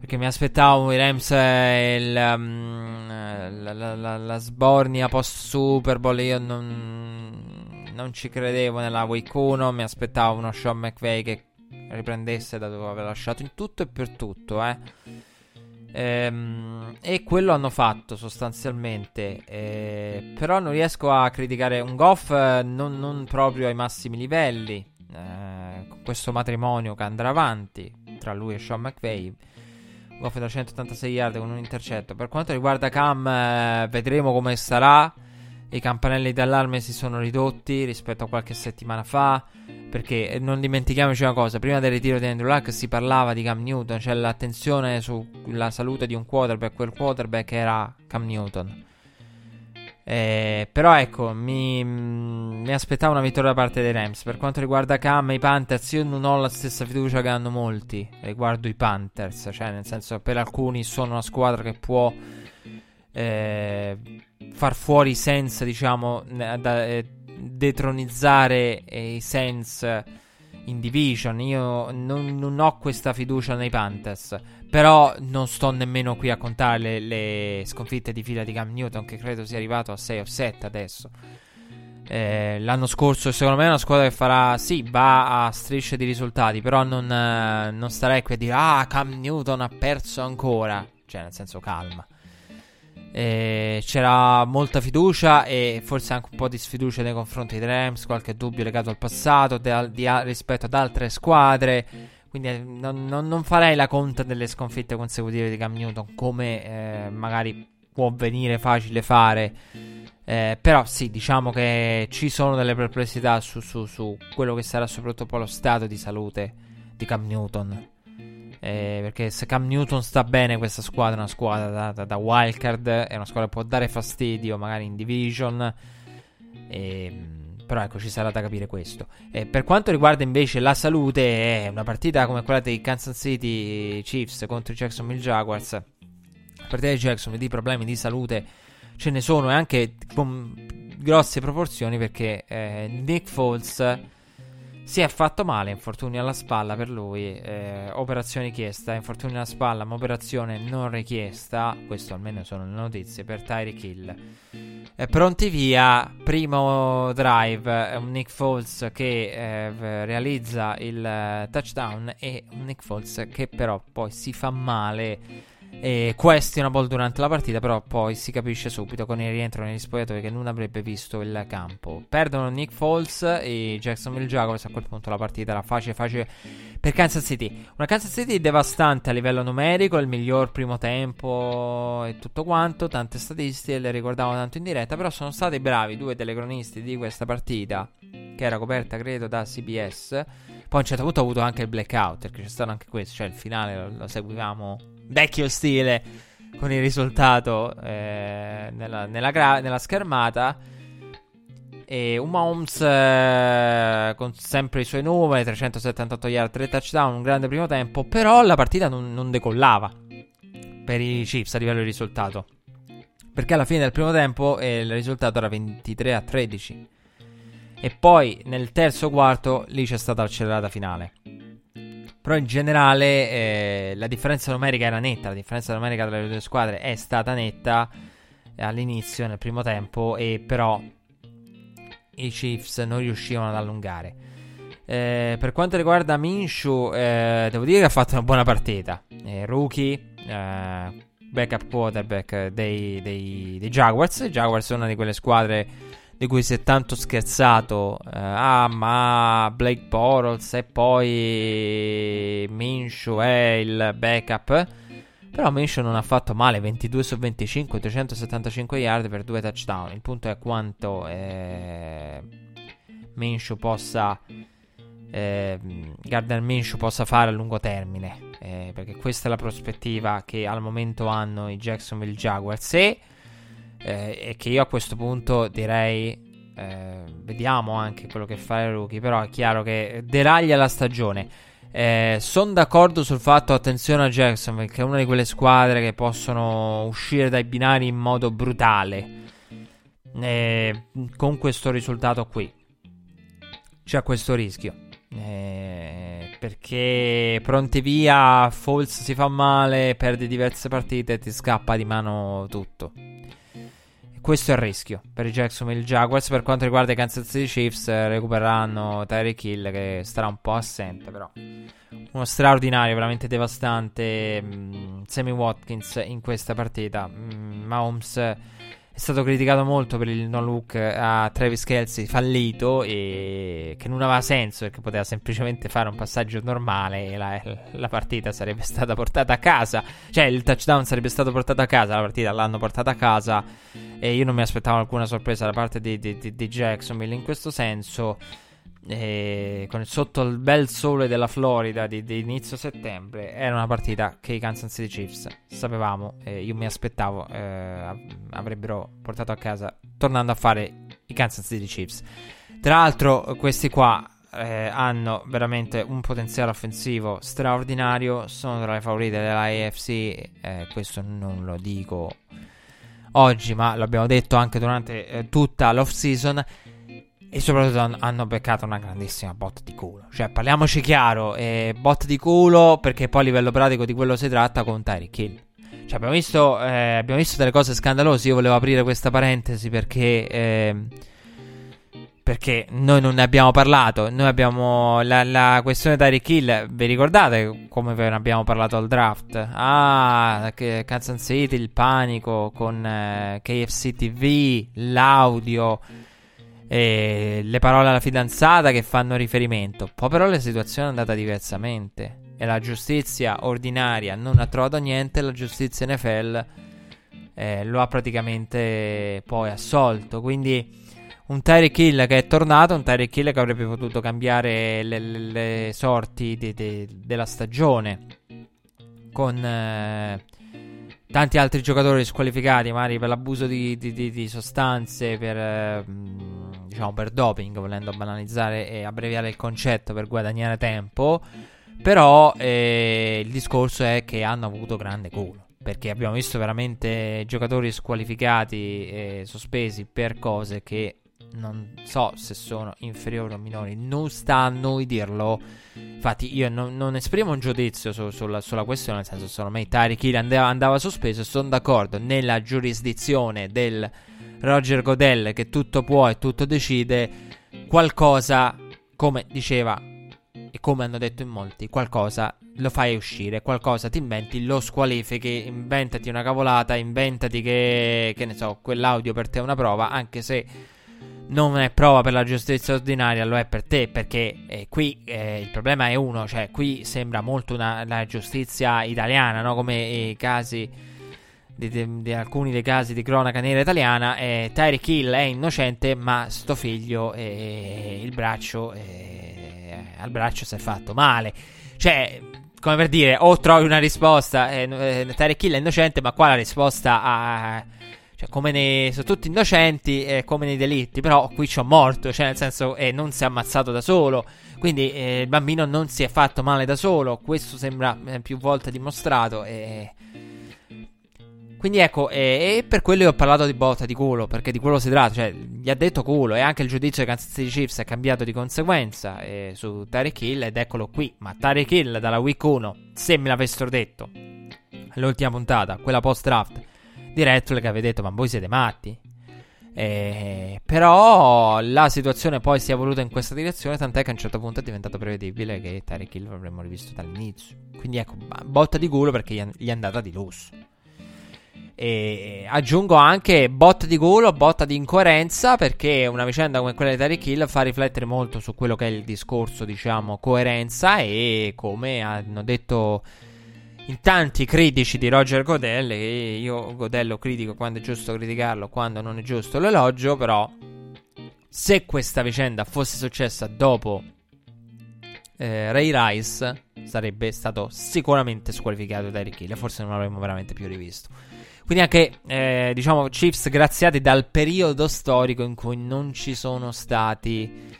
[SPEAKER 1] Perché mi aspettavo i Rams e il, um, la, la, la, la, sbornia post Super Bowl. Io non, non, ci credevo nella Week 1. Mi aspettavo uno Sean McVay che riprendesse da dove aveva lasciato in tutto e per tutto. Eh. Ehm, e quello hanno fatto sostanzialmente. Eh, però non riesco a criticare un Goff eh, non, non, proprio ai massimi livelli. Eh, questo matrimonio che andrà avanti tra lui e Sean McVay Goff da 186 yard con un intercetto. Per quanto riguarda Cam, eh, vedremo come sarà. I campanelli d'allarme si sono ridotti rispetto a qualche settimana fa. Perché eh, non dimentichiamoci una cosa: prima del ritiro di Andrew Luck si parlava di Cam Newton, cioè l'attenzione sulla salute di un quarterback. Quel quarterback era Cam Newton. Eh, però ecco, mi, mm, mi, aspettavo una vittoria da parte dei Rams. Per quanto riguarda Cam e i Panthers, io non ho la stessa fiducia che hanno molti riguardo i Panthers. Cioè, nel senso, per alcuni sono una squadra che può eh, far fuori i Sens, diciamo, da, eh, detronizzare i Sens in division. Io non, non, ho questa fiducia nei Panthers. Però non sto nemmeno qui a contare le, le, sconfitte di fila di Cam Newton, che credo sia arrivato a 6 o 7 adesso. Eh, l'anno scorso, secondo me, è una squadra che farà. Sì, va a strisce di risultati. Però non, eh, non starei qui a dire: Ah, Cam Newton ha perso ancora. Cioè, nel senso, calma. Eh, c'era molta fiducia e forse anche un po' di sfiducia nei confronti dei Rams, qualche dubbio legato al passato de- di rispetto ad altre squadre. Quindi eh, non, non, non, farei la conta delle sconfitte consecutive di Cam Newton come eh, magari può venire facile fare. Eh, però sì, diciamo che ci sono delle perplessità su, su, su quello che sarà soprattutto poi lo stato di salute di Cam Newton. Eh, perché se Cam Newton sta bene, questa squadra è una squadra da, da, da wildcard, è una squadra che può dare fastidio magari in division. E, però ecco, ci sarà da capire questo. Eh, per quanto riguarda invece la salute, è una partita come quella dei Kansas City Chiefs contro i Jacksonville Jaguars. La partita dei Jacksonville di problemi di salute ce ne sono e anche con grosse proporzioni perché eh, Nick Foles si è fatto male, infortuni alla spalla per lui, eh, operazione richiesta, infortuni alla spalla, ma operazione non richiesta, questo almeno sono le notizie per Tyreek Hill. Eh, pronti via, primo drive, un Nick Foles che eh, realizza il eh, touchdown e un Nick Foles che però poi si fa male e questionable durante la partita, però poi si capisce subito con il rientro negli spogliatoi che non avrebbe visto il campo. Perdono Nick Foles e Jacksonville Jaguars. A quel punto la partita era facile, facile per Kansas City. Una Kansas City devastante a livello numerico, il miglior primo tempo e tutto quanto. Tante statistiche, le ricordavo tanto in diretta, però sono stati bravi due telecronisti di questa partita, che era coperta credo da CBS. Poi a un certo punto ho avuto anche il blackout, perché c'è stato anche questo, cioè il finale lo, lo seguivamo vecchio stile con il risultato eh, nella, nella, gra- nella, schermata. E un Mahomes eh, con sempre i suoi numeri, 378 yard, 3 touchdown, un grande primo tempo, però la partita non, non decollava per i Chiefs a livello di risultato. Perché alla fine del primo tempo eh, il risultato era 23 a 13. E poi nel terzo quarto lì c'è stata l'accelerata finale Però in generale eh, la differenza numerica era netta, la differenza numerica tra le due squadre è stata netta all'inizio, nel primo tempo, e però i Chiefs non riuscivano ad allungare. Eh, per quanto riguarda Minshu, eh, devo dire che ha fatto una buona partita. Eh, rookie, eh, backup quarterback dei, dei, dei, Jaguars. Jaguars sono una di quelle squadre di cui si è tanto scherzato. Eh, ah, ma Blake Bortles e poi Minshu è il backup. Però Minshew non ha fatto male, 22 su 25, 375 yard per due touchdown. Il punto è quanto eh, Minshew possa eh, Gardner Minshew possa fare a lungo termine, eh, perché questa è la prospettiva che al momento hanno i Jacksonville Jaguars e, eh, e che io a questo punto direi eh, vediamo anche quello che fa rookie, però è chiaro che deraglia la stagione. Eh, Sono d'accordo sul fatto, attenzione a Jacksonville, che è una di quelle squadre che possono uscire dai binari in modo brutale. Eh, con questo risultato qui c'è questo rischio. Eh, perché pronti via, Falls si fa male, perde diverse partite e ti scappa di mano tutto. Questo è il rischio per i Jacksonville Jaguars. Per quanto riguarda i Kansas City Chiefs, recupereranno Tyreek Hill che starà un po' assente, però uno straordinario, veramente devastante. Mh, Sammy Watkins in questa partita. Mh, Mahomes è stato criticato molto per il no look a Travis Kelsey fallito e che non aveva senso perché poteva semplicemente fare un passaggio normale e la, la, partita sarebbe stata portata a casa. Cioè il touchdown sarebbe stato portato a casa la partita l'hanno portata a casa e io non mi aspettavo alcuna sorpresa da parte di, di, di, Jacksonville in questo senso e con, sotto il bel sole della Florida di, di, inizio settembre era una partita che i Kansas City Chiefs sapevamo eh, io mi aspettavo eh, avrebbero portato a casa tornando a fare i Kansas City Chiefs. Tra l'altro questi qua eh, hanno veramente un potenziale offensivo straordinario sono tra le favorite della AFC eh, questo non lo dico oggi ma l'abbiamo detto anche durante eh, tutta l'off season e soprattutto hanno beccato una grandissima bot di culo. Cioè, parliamoci chiaro: eh, bot di culo perché poi a livello pratico di quello si tratta con Tyreek Hill. Cioè, abbiamo visto, eh, abbiamo visto delle cose scandalose. Io volevo aprire questa parentesi perché. Eh, perché noi non ne abbiamo parlato. Noi abbiamo la, la questione Tyreek Hill. Vi ricordate come ve ne abbiamo parlato al draft? Ah, che Kansas City, il panico con eh, KFC TV, l'audio e le parole alla fidanzata che fanno riferimento. Poi però la situazione è andata diversamente e la giustizia ordinaria non ha trovato niente, la giustizia NFL eh, lo ha praticamente poi assolto. Quindi un Tyreek Hill che è tornato, un Tyreek Hill che avrebbe potuto cambiare le, le, le sorti de, de, della stagione con... Eh, tanti altri giocatori squalificati, magari per l'abuso di, di, di, di sostanze, per, eh, diciamo, per doping, volendo banalizzare e abbreviare il concetto per guadagnare tempo. Però eh, il discorso è che hanno avuto grande culo. Perché abbiamo visto veramente giocatori squalificati e sospesi per cose che non so se sono inferiori o minori, non sta a noi dirlo. Infatti, io non, non esprimo un giudizio su, sulla, sulla, questione, nel senso, secondo me Tyreek andava, andava sospeso sono d'accordo nella giurisdizione del Roger Godel che tutto può e tutto decide. Qualcosa, come diceva e come hanno detto in molti, qualcosa lo fai uscire, qualcosa ti inventi, lo squalifichi, inventati una cavolata, inventati che, che ne so, quell'audio per te è una prova, anche se non è prova per la giustizia ordinaria, lo è per te, perché eh, qui eh, il problema è uno, cioè qui sembra molto una, la giustizia italiana, no? come i casi di, alcuni dei casi di cronaca nera italiana, eh, Tyreek Hill è innocente, ma sto figlio eh, il braccio eh, al braccio si è fatto male. Cioè, come per dire, o trovi una risposta, eh, eh Tyreek Hill è innocente, ma qua la risposta a cioè, come nei, sono tutti innocenti, eh, come nei delitti, però qui c'ho morto, cioè nel senso eh, non si è ammazzato da solo, quindi eh, il bambino non si è fatto male da solo, questo sembra eh, più volte dimostrato e... quindi ecco, e, e, per quello io ho parlato di botta di culo, perché di quello si tratta, cioè gli ha detto culo e anche il giudizio di Kansas City Chiefs è cambiato di conseguenza eh, su Tyreek Hill ed eccolo qui, ma Tyreek Hill dalla week 1, se me l'avessero detto all'ultima puntata, quella post draft di Redflag aveva detto ma voi siete matti. Eh, però la situazione poi si è evoluta in questa direzione, tant'è che a un certo punto è diventato prevedibile che Tyreek Hill l'avremmo rivisto dall'inizio. Quindi ecco, botta di culo perché gli è andata di lusso. E aggiungo anche botta di culo, botta di incoerenza, perché una vicenda come quella di Tyreek Hill fa riflettere molto su quello che è il discorso, diciamo, coerenza e come hanno detto in tanti critici di Roger Godell, e io Godell lo critico quando è giusto criticarlo, quando non è giusto lo elogio, però se questa vicenda fosse successa dopo eh, Ray Rice sarebbe stato sicuramente squalificato da Hill, forse non l'avremmo veramente più rivisto. Quindi anche, eh, diciamo, Chiefs graziati dal periodo storico in cui non ci sono stati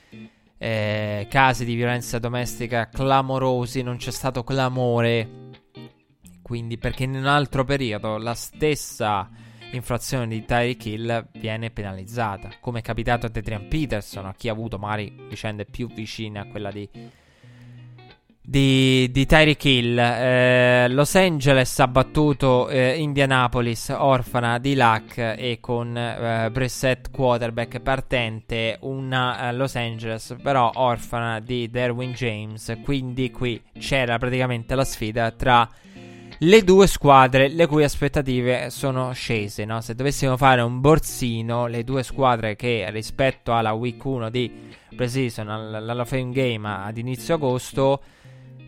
[SPEAKER 1] eh, casi di violenza domestica clamorosi, non c'è stato clamore. Quindi, perché in un altro periodo la stessa infrazione di Tyreek Hill viene penalizzata, come è capitato a Adrian Peterson, a chi ha avuto magari vicende più vicine a quella di di, di Tyreek Hill. Eh, Los Angeles ha battuto eh, Indianapolis, orfana di Luck e con eh, Brissett quarterback partente, una eh, Los Angeles però orfana di Derwin James. Quindi qui c'era praticamente la sfida tra le due squadre le cui aspettative sono scese. No? Se dovessimo fare un borsino, le due squadre che rispetto alla week 1 di Precision, alla Fame Game ad inizio agosto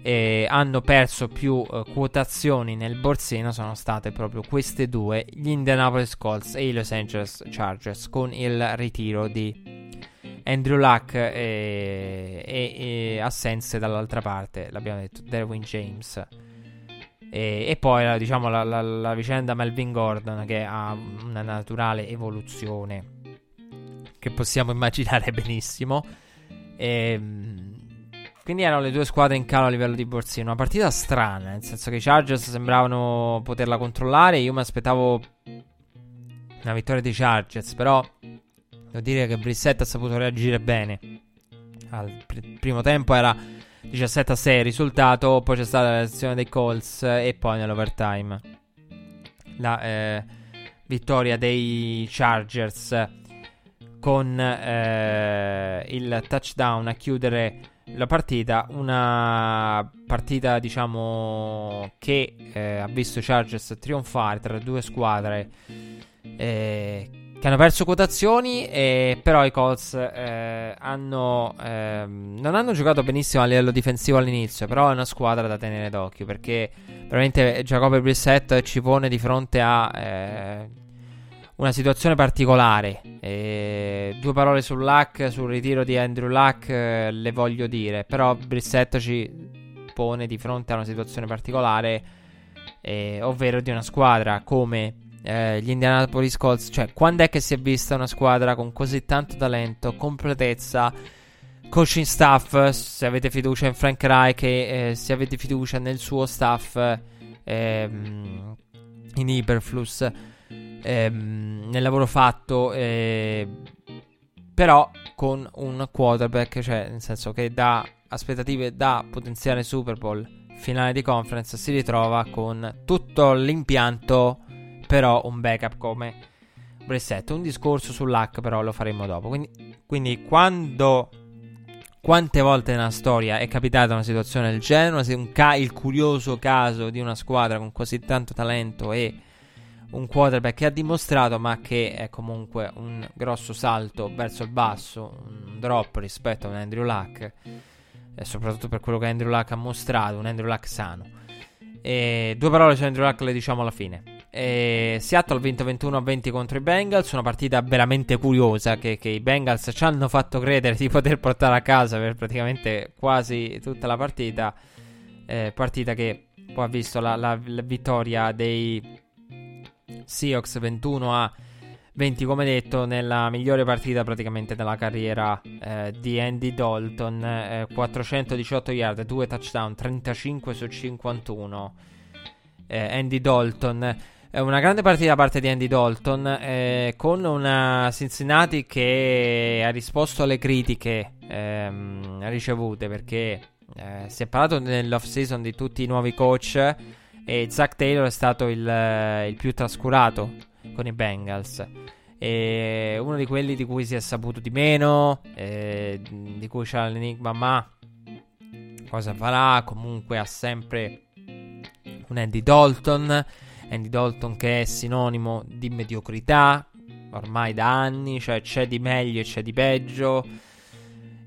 [SPEAKER 1] eh, hanno perso più eh, quotazioni nel borsino sono state proprio queste due, gli Indianapolis Colts e i Los Angeles Chargers, con il ritiro di Andrew Luck e, e, e assenze dall'altra parte, l'abbiamo detto, Derwin James. E, e poi diciamo la, la, la vicenda Melvin Gordon che ha una naturale evoluzione che possiamo immaginare benissimo. E, ehm, quindi erano le due squadre in calo a livello di borsino. Una partita strana, nel senso che i Chargers sembravano poterla controllare. Io mi aspettavo una vittoria dei Chargers, però devo dire che Brissett ha saputo reagire bene. Al pr- primo tempo era 17 a 6 il risultato, poi c'è stata la reazione dei Colts e poi nell'overtime la eh, vittoria dei Chargers con eh, il touchdown a chiudere la partita, una partita diciamo che eh, ha visto Chargers trionfare tra due squadre eh, che hanno perso quotazioni, eh, però i Colts eh, hanno, ehm, non hanno giocato benissimo a livello difensivo all'inizio, però è una squadra da tenere d'occhio perché veramente Jacoby Brissett ci pone di fronte a eh, una situazione particolare. E due parole sul Luck, sul ritiro di Andrew Luck, eh, le voglio dire. Però Brissett ci pone di fronte a una situazione particolare, eh, ovvero di una squadra come eh, gli Indianapolis Colts. Cioè, quando è che si è vista una squadra con così tanto talento, completezza? Coaching staff, se avete fiducia in Frank Reich e eh, se avete fiducia nel suo staff ehm, in Iberflus ehm, nel lavoro fatto, eh, però con un quarterback, cioè nel senso che da aspettative da potenziale Super Bowl finale di conference si ritrova con tutto l'impianto, però un backup come Brissett. Un discorso sull'hack però lo faremo dopo. Quindi, quindi quando quante volte nella storia è capitata una situazione del genere, ca- il curioso caso di una squadra con così tanto talento e un quarterback che ha dimostrato, ma che è comunque un grosso salto verso il basso, un drop rispetto a un Andrew Luck, e soprattutto per quello che Andrew Luck ha mostrato, un Andrew Luck sano. E due parole su Andrew Luck le diciamo alla fine. E Seattle ha vinto 21 a 20 contro i Bengals, una partita veramente curiosa che, che, i Bengals ci hanno fatto credere di poter portare a casa per praticamente quasi tutta la partita. Eh, partita che poi ha visto la, la, la vittoria dei Seahawks 21 a 20 come detto nella migliore partita praticamente della carriera eh, di Andy Dalton eh, 418 yard 2 touchdown 35 su 51 eh, Andy Dalton una grande partita da parte di Andy Dalton eh, con una Cincinnati che ha risposto alle critiche ehm, ricevute perché eh, si è parlato nell'off season di tutti i nuovi coach e Zach Taylor è stato il, il più trascurato con i Bengals. E uno di quelli di cui si è saputo di meno, eh, di cui c'è l'enigma, ma cosa farà? Comunque ha sempre un Andy Dalton. Andy Dalton che è sinonimo di mediocrità ormai da anni, cioè c'è di meglio e c'è di peggio.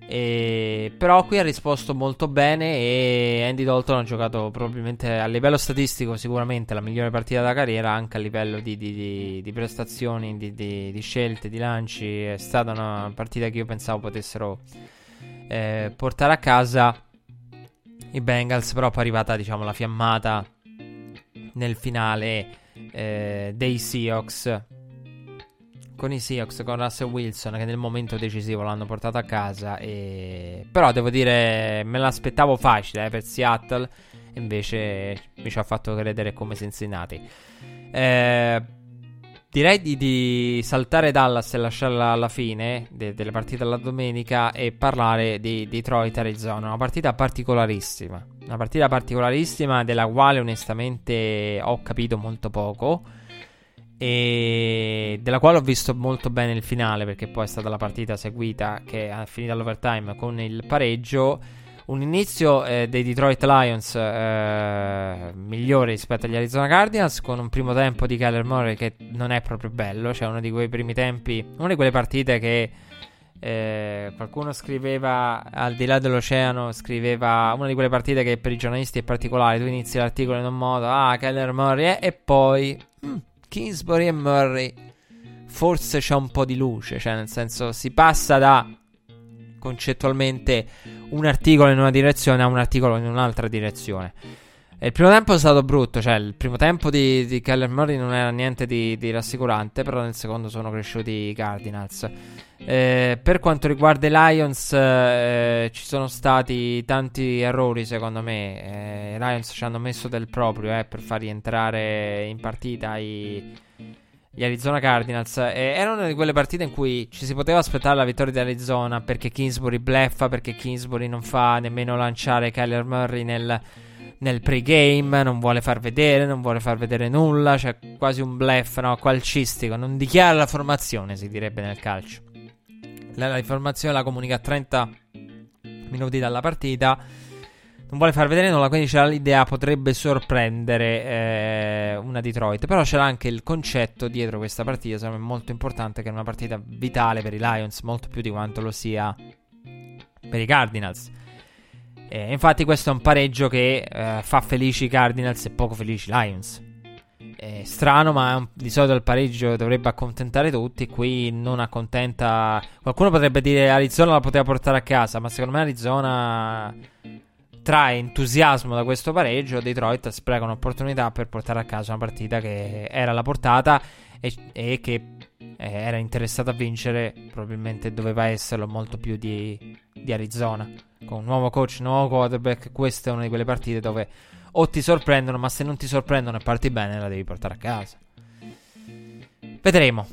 [SPEAKER 1] E... Però qui ha risposto molto bene e Andy Dalton ha giocato probabilmente a livello statistico sicuramente la migliore partita da carriera, anche a livello di, di, di, di prestazioni, di, scelte, di lanci. È stata una partita che io pensavo potessero eh, portare a casa i Bengals, però poi è arrivata diciamo la fiammata nel finale eh, dei Seahawks con i Seahawks, con Russell Wilson che nel momento decisivo l'hanno portato a casa. E... Però devo dire, me l'aspettavo facile eh, per Seattle. Invece mi ci ha fatto credere come Cincinnati. Eh, direi di, di, saltare Dallas e lasciarla alla fine de, delle partite della domenica e parlare di Detroit Arizona. Una partita particolarissima. Una partita particolarissima della quale onestamente ho capito molto poco e della quale ho visto molto bene il finale perché poi è stata la partita seguita che è finita all'overtime con il pareggio. Un inizio eh, dei Detroit Lions eh, migliore rispetto agli Arizona Cardinals con un primo tempo di Kyler Murray che non è proprio bello cioè uno di quei primi tempi una di quelle partite che eh, qualcuno scriveva al di là dell'oceano scriveva una di quelle partite che per i giornalisti è particolare tu inizi l'articolo in un modo ah Kyler Murray e poi mm, Kingsbury e Murray forse c'è un po' di luce, cioè nel senso si passa da concettualmente un articolo in una direzione a un articolo in un'altra direzione. E il primo tempo è stato brutto, cioè il primo tempo di, di Keller Murray non era niente di, di, rassicurante, però nel secondo sono cresciuti i Cardinals. Eh, per quanto riguarda i Lions, eh, ci sono stati tanti errori secondo me. Eh, I Lions ci hanno messo del proprio eh, per far rientrare in partita i, gli Arizona Cardinals. era una di quelle partite in cui ci si poteva aspettare la vittoria di Arizona perché Kingsbury bleffa, perché Kingsbury non fa nemmeno lanciare Kyler Murray nel, nel pregame, non vuole far vedere, non vuole far vedere nulla, c'è quasi un bluff no, calcistico, non dichiara la formazione, si direbbe nel calcio. La, informazione la comunica a 30 minuti dalla partita. Non vuole far vedere nulla, quindi c'era l'idea potrebbe sorprendere eh, una Detroit. Però c'era anche il concetto dietro questa partita, secondo me molto importante, che è una partita vitale per i Lions, molto più di quanto lo sia per i Cardinals. Eh, infatti questo è un pareggio che eh, fa felici i Cardinals e poco felici i Lions. È strano, ma di solito il pareggio dovrebbe accontentare tutti. Qui non accontenta. Qualcuno potrebbe dire Arizona la poteva portare a casa, ma secondo me Arizona trae entusiasmo da questo pareggio. Detroit spreca un'opportunità per portare a casa una partita che era alla portata e, e che eh, era interessata a vincere. Probabilmente doveva esserlo molto più di, di Arizona. Con un nuovo coach, nuovo quarterback. Questa è una di quelle partite dove o ti sorprendono, ma se non ti sorprendono e parti bene, la devi portare a casa. Vedremo.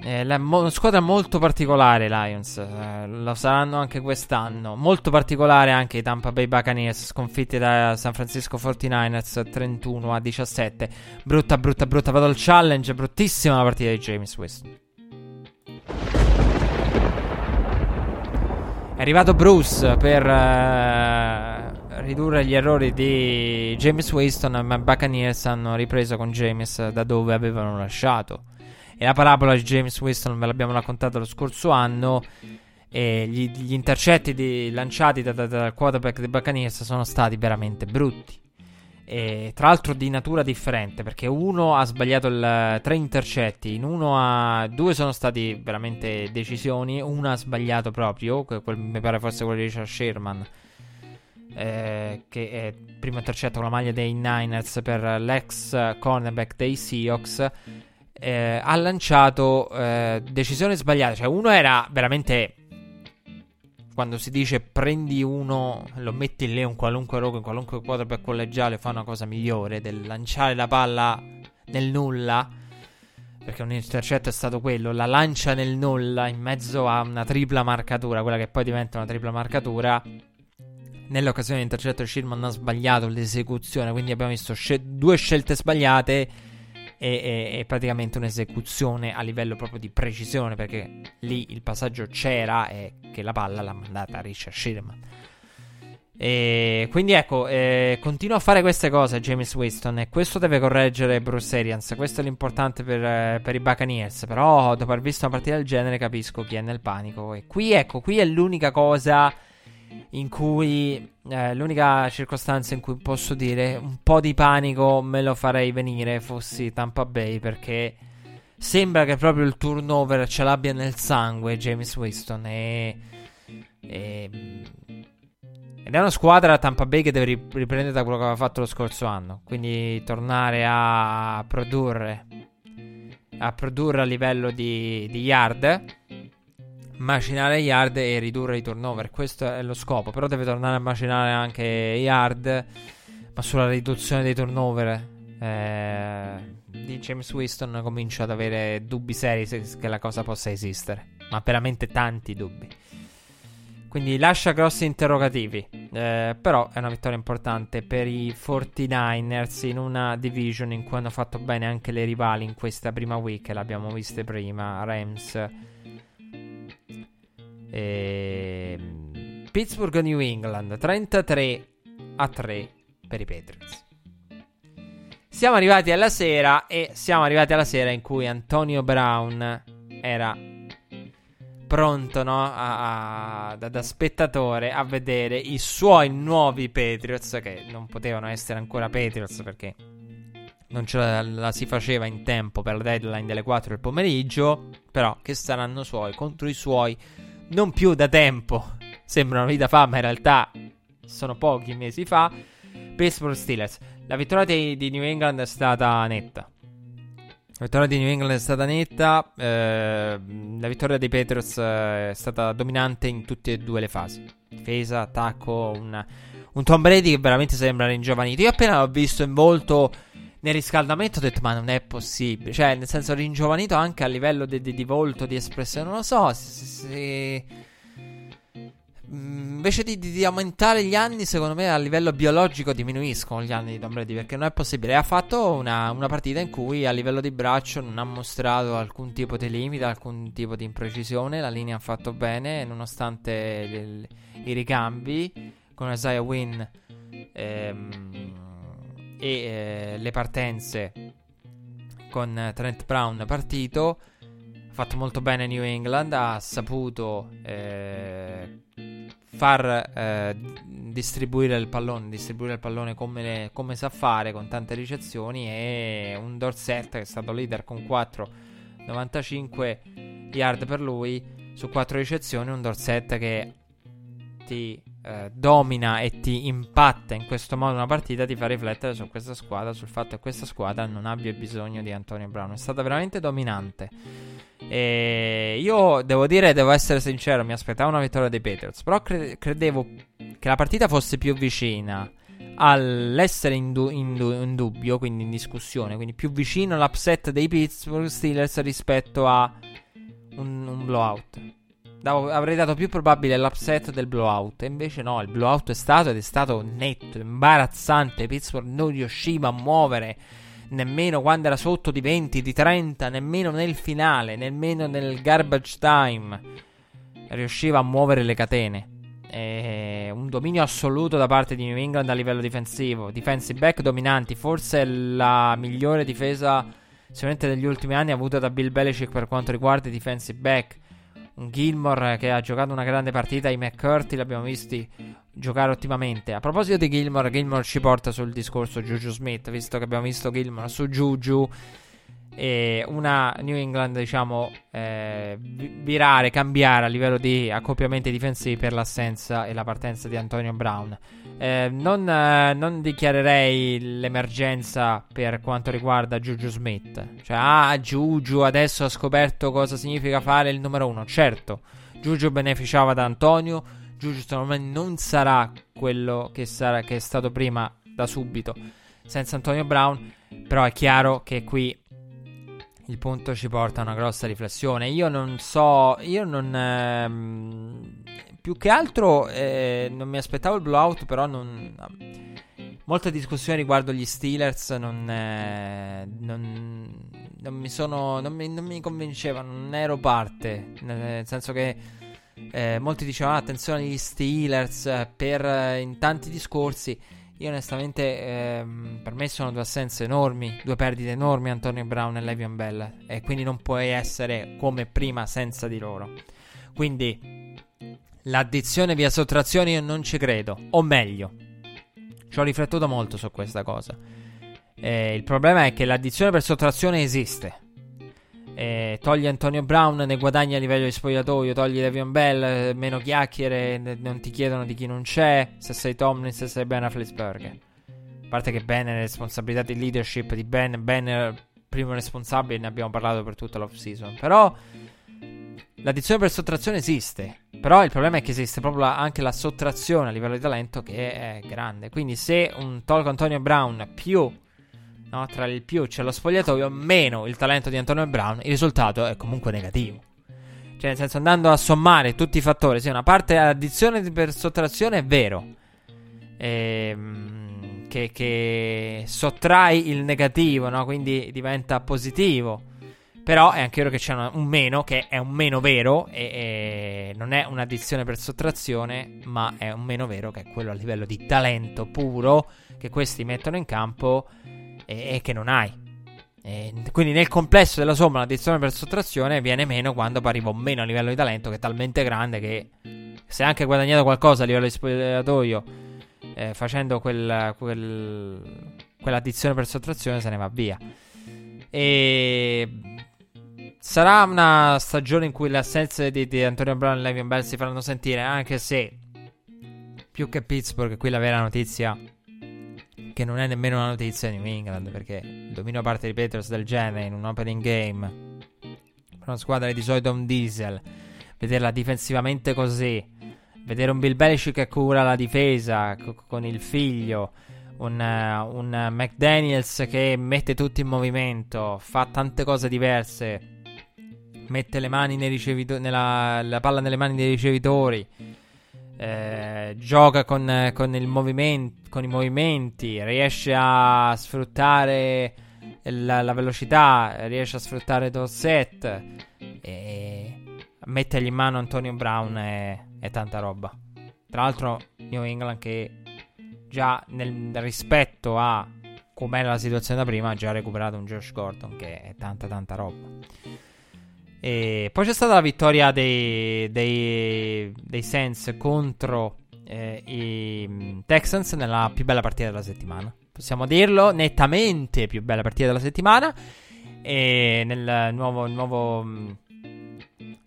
[SPEAKER 1] Eh, la mo- squadra molto particolare, Lions. Eh, lo saranno anche quest'anno. Molto particolare anche i Tampa Bay Buccaneers, sconfitti da San Francisco 49ers 31 a 17. Brutta, brutta, brutta. Vado al challenge. Bruttissima la partita di James Winston. È arrivato Bruce per. Uh, ridurre gli errori di James Winston, ma i Buccaneers hanno ripreso con James da dove avevano lasciato. E la parabola di James Winston ve l'abbiamo raccontata lo scorso anno. Gli, gli intercetti di, lanciati dal da, da quarterback dei Buccaneers sono stati veramente brutti. E, tra l'altro di natura differente perché uno ha sbagliato il, tre intercetti, in uno ha, due sono stati veramente decisioni, uno ha sbagliato proprio, quel, mi pare fosse quello di Richard Sherman eh, che è primo intercetto con la maglia dei Niners per l'ex cornerback dei Seahawks, eh, ha lanciato eh, decisioni sbagliate. Cioè, uno era veramente. Quando si dice prendi uno, lo metti lì un qualunque rogo, in qualunque quarterback collegiale, fa una cosa migliore del lanciare la palla nel nulla, perché un intercetto è stato quello, la lancia nel nulla in mezzo a una tripla marcatura, quella che poi diventa una tripla marcatura. Nell'occasione dell'intercetto Shirman ha sbagliato l'esecuzione, quindi abbiamo visto scel- due scelte sbagliate e, e, e, praticamente un'esecuzione a livello proprio di precisione, perché lì il passaggio c'era e che la palla l'ha mandata Richard Shirman. E quindi ecco, eh, continua a fare queste cose James Winston e questo deve correggere Bruce Arians. Questo è l'importante per, eh, per, i Buccaneers. Però dopo aver visto una partita del genere capisco chi è nel panico. E qui ecco, qui è l'unica cosa in cui, eh, l'unica circostanza in cui posso dire un po' di panico me lo farei venire fossi Tampa Bay perché sembra che proprio il turnover ce l'abbia nel sangue James Winston e... e ed è una squadra Tampa Bay che deve riprendere da quello che aveva fatto lo scorso anno. Quindi tornare a produrre. A produrre a livello di, di yard. Macinare yard e ridurre i turnover. Questo è lo scopo. Però deve tornare a macinare anche yard. Ma sulla riduzione dei turnover. Eh, di James Winston comincio ad avere dubbi seri se, che la cosa possa esistere. Ma veramente tanti dubbi. Quindi lascia grossi interrogativi. Eh, però è una vittoria importante per i 49ers in una division in cui hanno fatto bene anche le rivali in questa prima week. L'abbiamo viste prima. Rams. Ehm, Pittsburgh New England 33 a 3 per i Patriots. Siamo arrivati alla sera e siamo arrivati alla sera in cui Antonio Brown era pronto no, a, a, da, da, spettatore a vedere i suoi nuovi Patriots, che non potevano essere ancora Patriots perché non ce la, la, si faceva in tempo per la deadline delle 4 del pomeriggio, però che saranno suoi contro i suoi non più da tempo. Sembra una vita fa, ma in realtà sono pochi mesi fa. Pittsburgh Steelers. La vittoria di, di New England è stata netta. La vittoria di New England è stata netta. Eh, la vittoria dei Patriots eh, è stata dominante in tutte e due le fasi: difesa, attacco. Una, un Tom Brady che veramente sembra ringiovanito. Io appena l'ho visto in volto nel riscaldamento ho detto: Ma non è possibile. Cioè, nel senso, ringiovanito anche a livello di, di, di volto, di espressione. Non lo so. Se. se Mm, invece di, di, aumentare gli anni, secondo me a livello biologico diminuiscono gli anni di Tom Brady perché non è possibile. Ha fatto una, una, partita in cui a livello di braccio non ha mostrato alcun tipo di limite, alcun tipo di imprecisione. La linea ha fatto bene nonostante le, i ricambi con Isaiah Wynn ehm, e eh, le partenze con Trent Brown partito. Ha fatto molto bene New England, ha saputo. Eh, far eh, distribuire il pallone, distribuire il pallone come, le, come, sa fare con tante ricezioni e un Dorset che è stato leader con 4,95 yard per lui su 4 ricezioni, un Dorset che ti eh, domina e ti impatta in questo modo una partita ti fa riflettere su questa squadra, sul fatto che questa squadra non abbia bisogno di Antonio Brown, è stata veramente dominante. E io devo dire, devo essere sincero, mi aspettavo una vittoria dei Patriots. Però cre- credevo che la partita fosse più vicina all'essere in, du- in, du- in, dubbio, quindi in discussione, quindi più vicino all'upset dei Pittsburgh Steelers rispetto a un, un blowout. Davo, avrei dato più probabile l'upset del blowout. E invece no, il blowout è stato ed è stato netto, imbarazzante. Pittsburgh non riusciva a muovere nemmeno quando era sotto di 20, di 30, nemmeno nel finale, nemmeno nel garbage time riusciva a muovere le catene. E un dominio assoluto da parte di New England a livello difensivo. Defensive back dominanti, forse la migliore difesa sicuramente degli ultimi anni avuta da Bill Belichick per quanto riguarda i defensive back. Gilmore che ha giocato una grande partita, i McCurty l'abbiamo visti giocare ottimamente. A proposito di Gilmore, Gilmore ci porta sul discorso Juju Smith, visto che abbiamo visto Gilmore su Juju e una New England, diciamo, eh, virare, cambiare a livello di accoppiamenti difensivi per l'assenza e la partenza di Antonio Brown. Eh, non, eh, non, dichiarerei l'emergenza per quanto riguarda Juju Smith. Cioè, ah, Juju adesso ha scoperto cosa significa fare il numero uno. Certo, Juju beneficiava da Antonio. Juju secondo me non sarà quello che, sarà, che è stato prima da subito senza Antonio Brown. Però è chiaro che qui il punto ci porta a una grossa riflessione. Io non so, io non... Ehm, più che altro eh, non mi aspettavo il blowout, però non... Molte discussioni riguardo gli Steelers non, eh, non, non mi sono. Non mi, non mi, convincevano, non ero parte. Nel senso che eh, molti dicevano: ah, attenzione agli Steelers eh, per eh, in tanti discorsi. Io onestamente ehm, per me sono due assenze enormi, due perdite enormi Antonio Brown e Levion Bell e quindi non puoi essere come prima senza di loro. Quindi l'addizione via sottrazione io non ci credo, o meglio, ci ho riflettuto molto su questa cosa. Eh, il problema è che l'addizione per sottrazione esiste. Eh, togli Antonio Brown, ne guadagni a livello di spogliatoio, togli Levion Bell, eh, meno chiacchiere, ne, non ti chiedono di chi non c'è, se sei Tomlin, se sei Ben Afflesberg. A parte che Ben è responsabilità di leadership di Ben, Ben è il primo responsabile, ne abbiamo parlato per tutta l'off season. Però l'addizione per sottrazione esiste. Però il problema è che esiste proprio la, anche la sottrazione a livello di talento che è grande. Quindi se un tolgo Antonio Brown più no? tra il più c'è lo spogliatoio, meno il talento di Antonio Brown, il risultato è comunque negativo. Cioè, nel senso, andando a sommare tutti i fattori, sì, una parte addizione per sottrazione è vero. Ehm, che, che, sottrai il negativo, no? Quindi diventa positivo. Però è anche vero che c'è una, un meno, che è un meno vero, e, e non è un'addizione per sottrazione, ma è un meno vero, che è quello a livello di talento puro che questi mettono in campo e, e che non hai. E quindi nel complesso della somma l'addizione per sottrazione viene meno quando arriva meno a livello di talento che è talmente grande che se anche guadagnato qualcosa a livello di spogliatoio eh, facendo quel, quel, quell'addizione per sottrazione se ne va via. E sarà una stagione in cui le assenze di, di Antonio Brown e Levion Bell si faranno sentire anche se più che Pittsburgh qui la vera notizia che non è nemmeno una notizia New England, perché il dominio a parte di Petros del genere in un opening game, per una squadra di solito un diesel, vederla difensivamente così, vedere un Bill Belichick che cura la difesa co- con il figlio, un, uh, un McDaniels che mette tutto in movimento, fa tante cose diverse, mette le mani nei ricevitori, la palla nelle mani dei ricevitori eh, gioca con, con, con, i movimenti, riesce a sfruttare la, la velocità, riesce a sfruttare Dorset e mettergli in mano Antonio Brown è, è tanta roba. Tra l'altro New England che già nel rispetto a com'era la situazione da prima ha già recuperato un Josh Gordon che è tanta tanta roba. E poi c'è stata la vittoria dei, dei, dei Saints contro eh, i mm, Texans nella più bella partita della settimana. Possiamo dirlo, nettamente più bella partita della settimana. E nel nuovo, nuovo mm,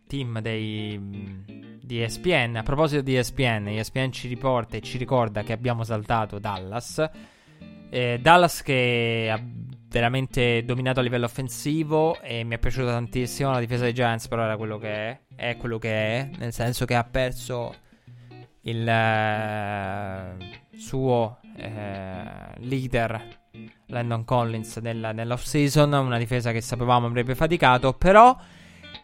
[SPEAKER 1] team dei, mm, di ESPN. A proposito di ESPN, ESPN ci riporta e ci ricorda che abbiamo saltato Dallas. Eh, Dallas che ha veramente dominato a livello offensivo e mi è piaciuta tantissimo la difesa dei Giants, però era quello che è, è quello che è, nel senso che ha perso il uh, suo uh, leader Landon Collins nella, nell'off season, una difesa che sapevamo avrebbe faticato, però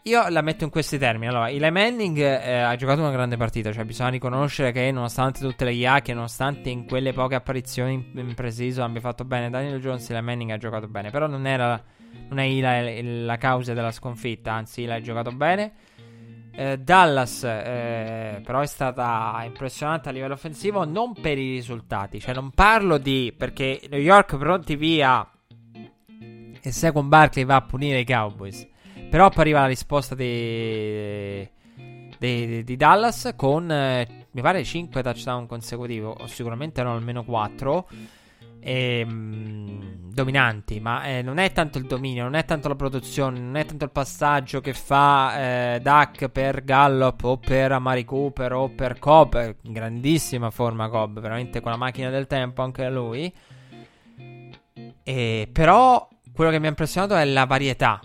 [SPEAKER 1] io la metto in questi termini. Allora, Eli Manning eh, ha giocato una grande partita. Cioè, bisogna riconoscere che, nonostante tutte le chiacchiere, nonostante in quelle poche apparizioni in, in preciso abbia fatto bene, Daniel Jones, Eli Manning ha giocato bene. Però non era. Non è Eli la causa della sconfitta, anzi, Eli ha giocato bene. Eh, Dallas, eh, però, è stata impressionante a livello offensivo. Non per i risultati, cioè, non parlo di. Perché New York pronti via. E Second Barkley va a punire i Cowboys. Però appariva la risposta di, di, di Dallas con, eh, mi pare, 5 touchdown consecutivi, o sicuramente erano almeno 4. E, mh, dominanti, ma eh, non è tanto il dominio, non è tanto la produzione, non è tanto il passaggio che fa eh, Duck per Gallop o per Amari Cooper o per Cobb, grandissima forma Cobb, veramente con la macchina del tempo anche lui. E, però quello che mi ha impressionato è la varietà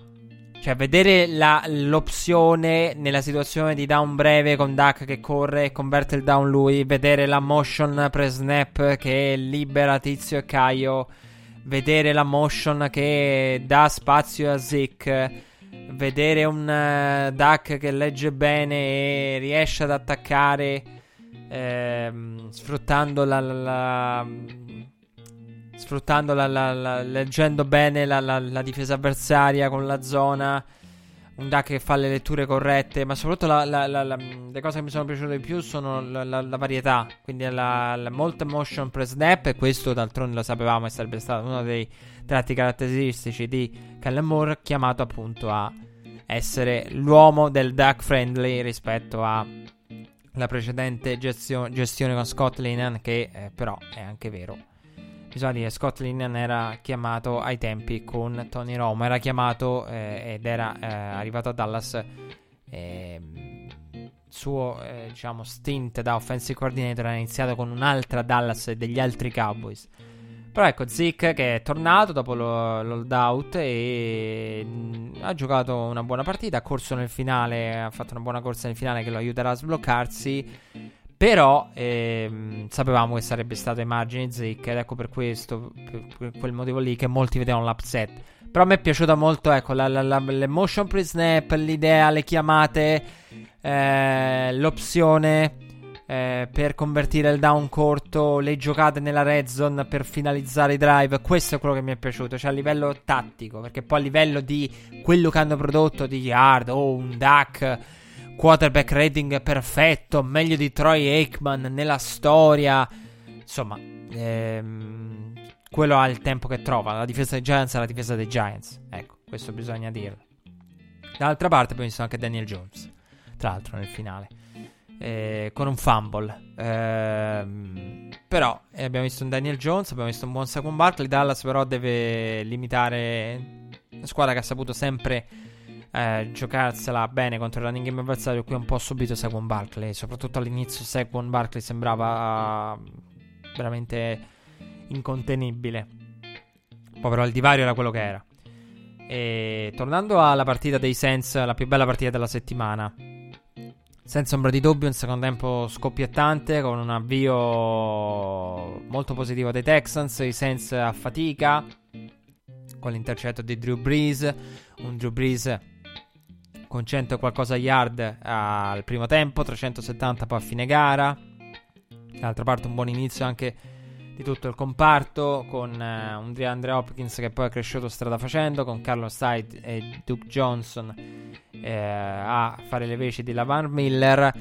[SPEAKER 1] cioè, vedere la, l'opzione nella situazione di down breve con Duck che corre e converte il down lui, vedere la motion pre-snap che libera Tizio e Caio, vedere la motion che dà spazio a Zik, vedere un uh, Duck che legge bene e riesce ad attaccare ehm, sfruttando la, la, la sfruttando la, leggendo bene la difesa avversaria con la zona un deck che fa le letture corrette, ma soprattutto la, la, la, le cose che mi sono piaciute di più sono la, varietà, quindi la, molta motion per snap e questo d'altronde lo sapevamo e sarebbe stato uno dei tratti caratteristici di Kellen Moore, chiamato appunto a essere l'uomo del deck friendly rispetto alla precedente gestio- gestione con Scott Linan che eh, però è anche vero dire Scott Linehan era chiamato ai tempi con Tony Romo era chiamato eh, ed era eh, arrivato a Dallas eh, suo diciamo stint da offensive coordinator era iniziato con un'altra Dallas e degli altri Cowboys. Però ecco Zick che è tornato dopo lo, l'holdout e mh, ha giocato una buona partita ha corso nel finale ha fatto una buona corsa nel finale che lo aiuterà a sbloccarsi però ehm, sapevamo che sarebbe stato ai margini Zeke ed ecco per questo, per, per, quel motivo lì che molti vedevano l'upset. Però a me è piaciuta molto, ecco, la, la, la, l'emotion pre-snap, l'idea, le chiamate, eh, l'opzione eh, per convertire il down corto, le giocate nella red zone per finalizzare i drive. Questo è quello che mi è piaciuto, cioè a livello tattico, perché poi a livello di quello che hanno prodotto di yard o oh, un duck quarterback rating perfetto, meglio di Troy Aikman nella storia. Insomma, ehm, quello ha il tempo che trova. La difesa dei Giants è la difesa dei Giants. Ecco, questo bisogna dirlo. Dall'altra parte poi visto anche Daniel Jones, tra l'altro nel finale, eh, con un fumble. Eh, però eh, abbiamo visto un Daniel Jones, abbiamo visto un buon Saquon Barkley. Dallas però deve limitare la squadra che ha saputo sempre eh, giocarsela bene contro il running game avversario. Qui un po' subito Saquon Barkley. Soprattutto all'inizio Saquon Barkley sembrava veramente incontenibile. Poi però il divario era quello che era. E tornando alla partita dei Saints, la più bella partita della settimana. Senza ombra di dubbio, un secondo tempo scoppiettante con un avvio molto positivo dei Texans, i Saints a fatica con l'intercetto di Drew Brees, un Drew Brees con 100 e qualcosa yard al primo tempo, 370 poi a fine gara. D'altra parte un buon inizio anche di tutto il comparto con uh, un DeAndre Hopkins che poi è cresciuto strada facendo, con Carlos Hyde e Duke Johnson eh, a fare le veci di Lavan Miller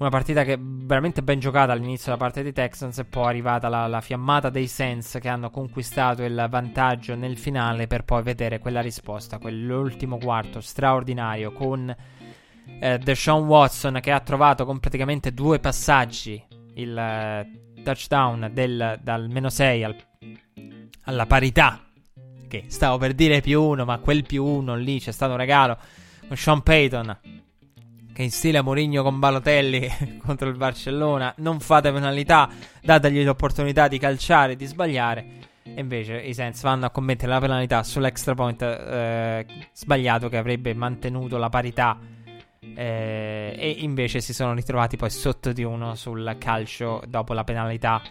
[SPEAKER 1] una partita che veramente ben giocata all'inizio da parte dei Texans e poi è arrivata la, la, fiammata dei Saints che hanno conquistato il vantaggio nel finale per poi vedere quella risposta, quell'ultimo quarto straordinario con eh, Deshaun Watson che ha trovato con praticamente due passaggi il eh, touchdown del, dal meno 6 al, alla parità che stavo per dire più uno ma quel più uno lì c'è stato un regalo con Sean Payton che in stile Mourinho con Balotelli contro il Barcellona, non fate penalità, dategli l'opportunità di calciare, di sbagliare. E invece i Saints vanno a commettere la penalità sull'extra point eh, sbagliato che avrebbe mantenuto la parità. Eh, e invece si sono ritrovati poi sotto di uno sul calcio dopo la penalità.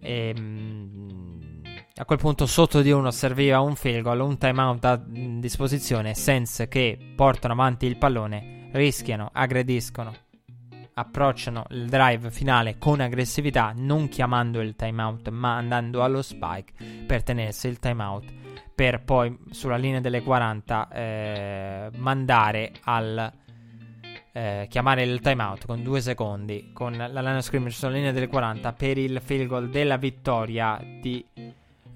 [SPEAKER 1] E, mh, a quel punto sotto di uno serviva un field goal, un timeout a disposizione, Saints che portano avanti il pallone rischiano, aggrediscono, approcciano il drive finale con aggressività, non chiamando il timeout, ma andando allo spike per tenersi il timeout, per poi sulla linea delle 40 eh, mandare al eh, chiamare il timeout con due secondi con la line of scrimmage sulla linea delle 40 per il field goal della vittoria di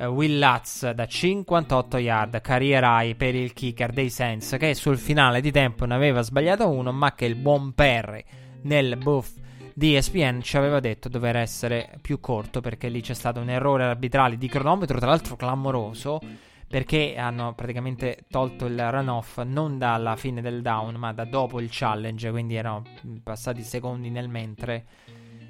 [SPEAKER 1] Will Lutz da 58 yard, career high per il kicker dei Saints che sul finale di tempo ne aveva sbagliato uno, ma che il buon Perry nel buff di ESPN ci aveva detto dover essere più corto perché lì c'è stato un errore arbitrale di cronometro, tra l'altro clamoroso perché hanno praticamente tolto il runoff non dalla fine del down ma da dopo il challenge, quindi erano passati secondi nel mentre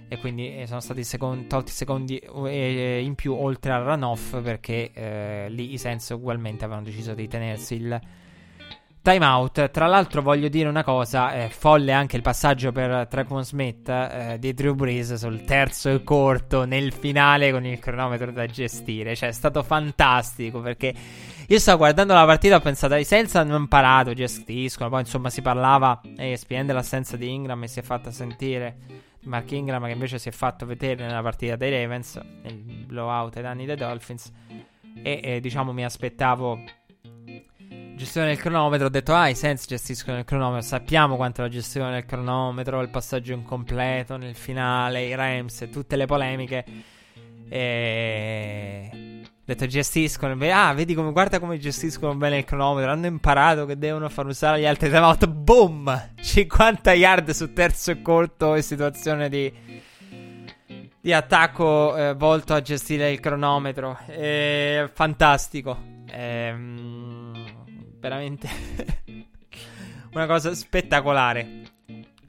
[SPEAKER 1] e quindi eh, sono stati secondi, tolti secondi eh, in più oltre al runoff perché eh, lì i Sens ugualmente avevano deciso di tenersi il time out. Tra l'altro, voglio dire una cosa: è folle anche il passaggio per Trequan Smith eh, di Drew Brees sul terzo e corto nel finale con il cronometro da gestire. Cioè, è stato fantastico perché io stavo guardando la partita. Ho pensato ai Saints hanno imparato, gestiscono. Poi, insomma, si parlava ESPN dell'assenza di Ingram e si è fatta sentire. Mark Ingram che invece si è fatto vedere nella partita dei Ravens, nel blowout ai danni dei Dolphins. E, e diciamo mi aspettavo gestione del cronometro. Ho detto, ah, i Sense gestiscono il cronometro. Sappiamo quanto la gestione del cronometro, il passaggio incompleto nel finale, i Rams e tutte le polemiche. E. Detto gestiscono. Ah, vedi come guarda come gestiscono bene il cronometro. Hanno imparato che devono far usare gli altri timeout. Boom! 50 yard su terzo e corto e situazione di, di attacco eh, volto a gestire il cronometro. Eh, fantastico. Ehm veramente una cosa spettacolare.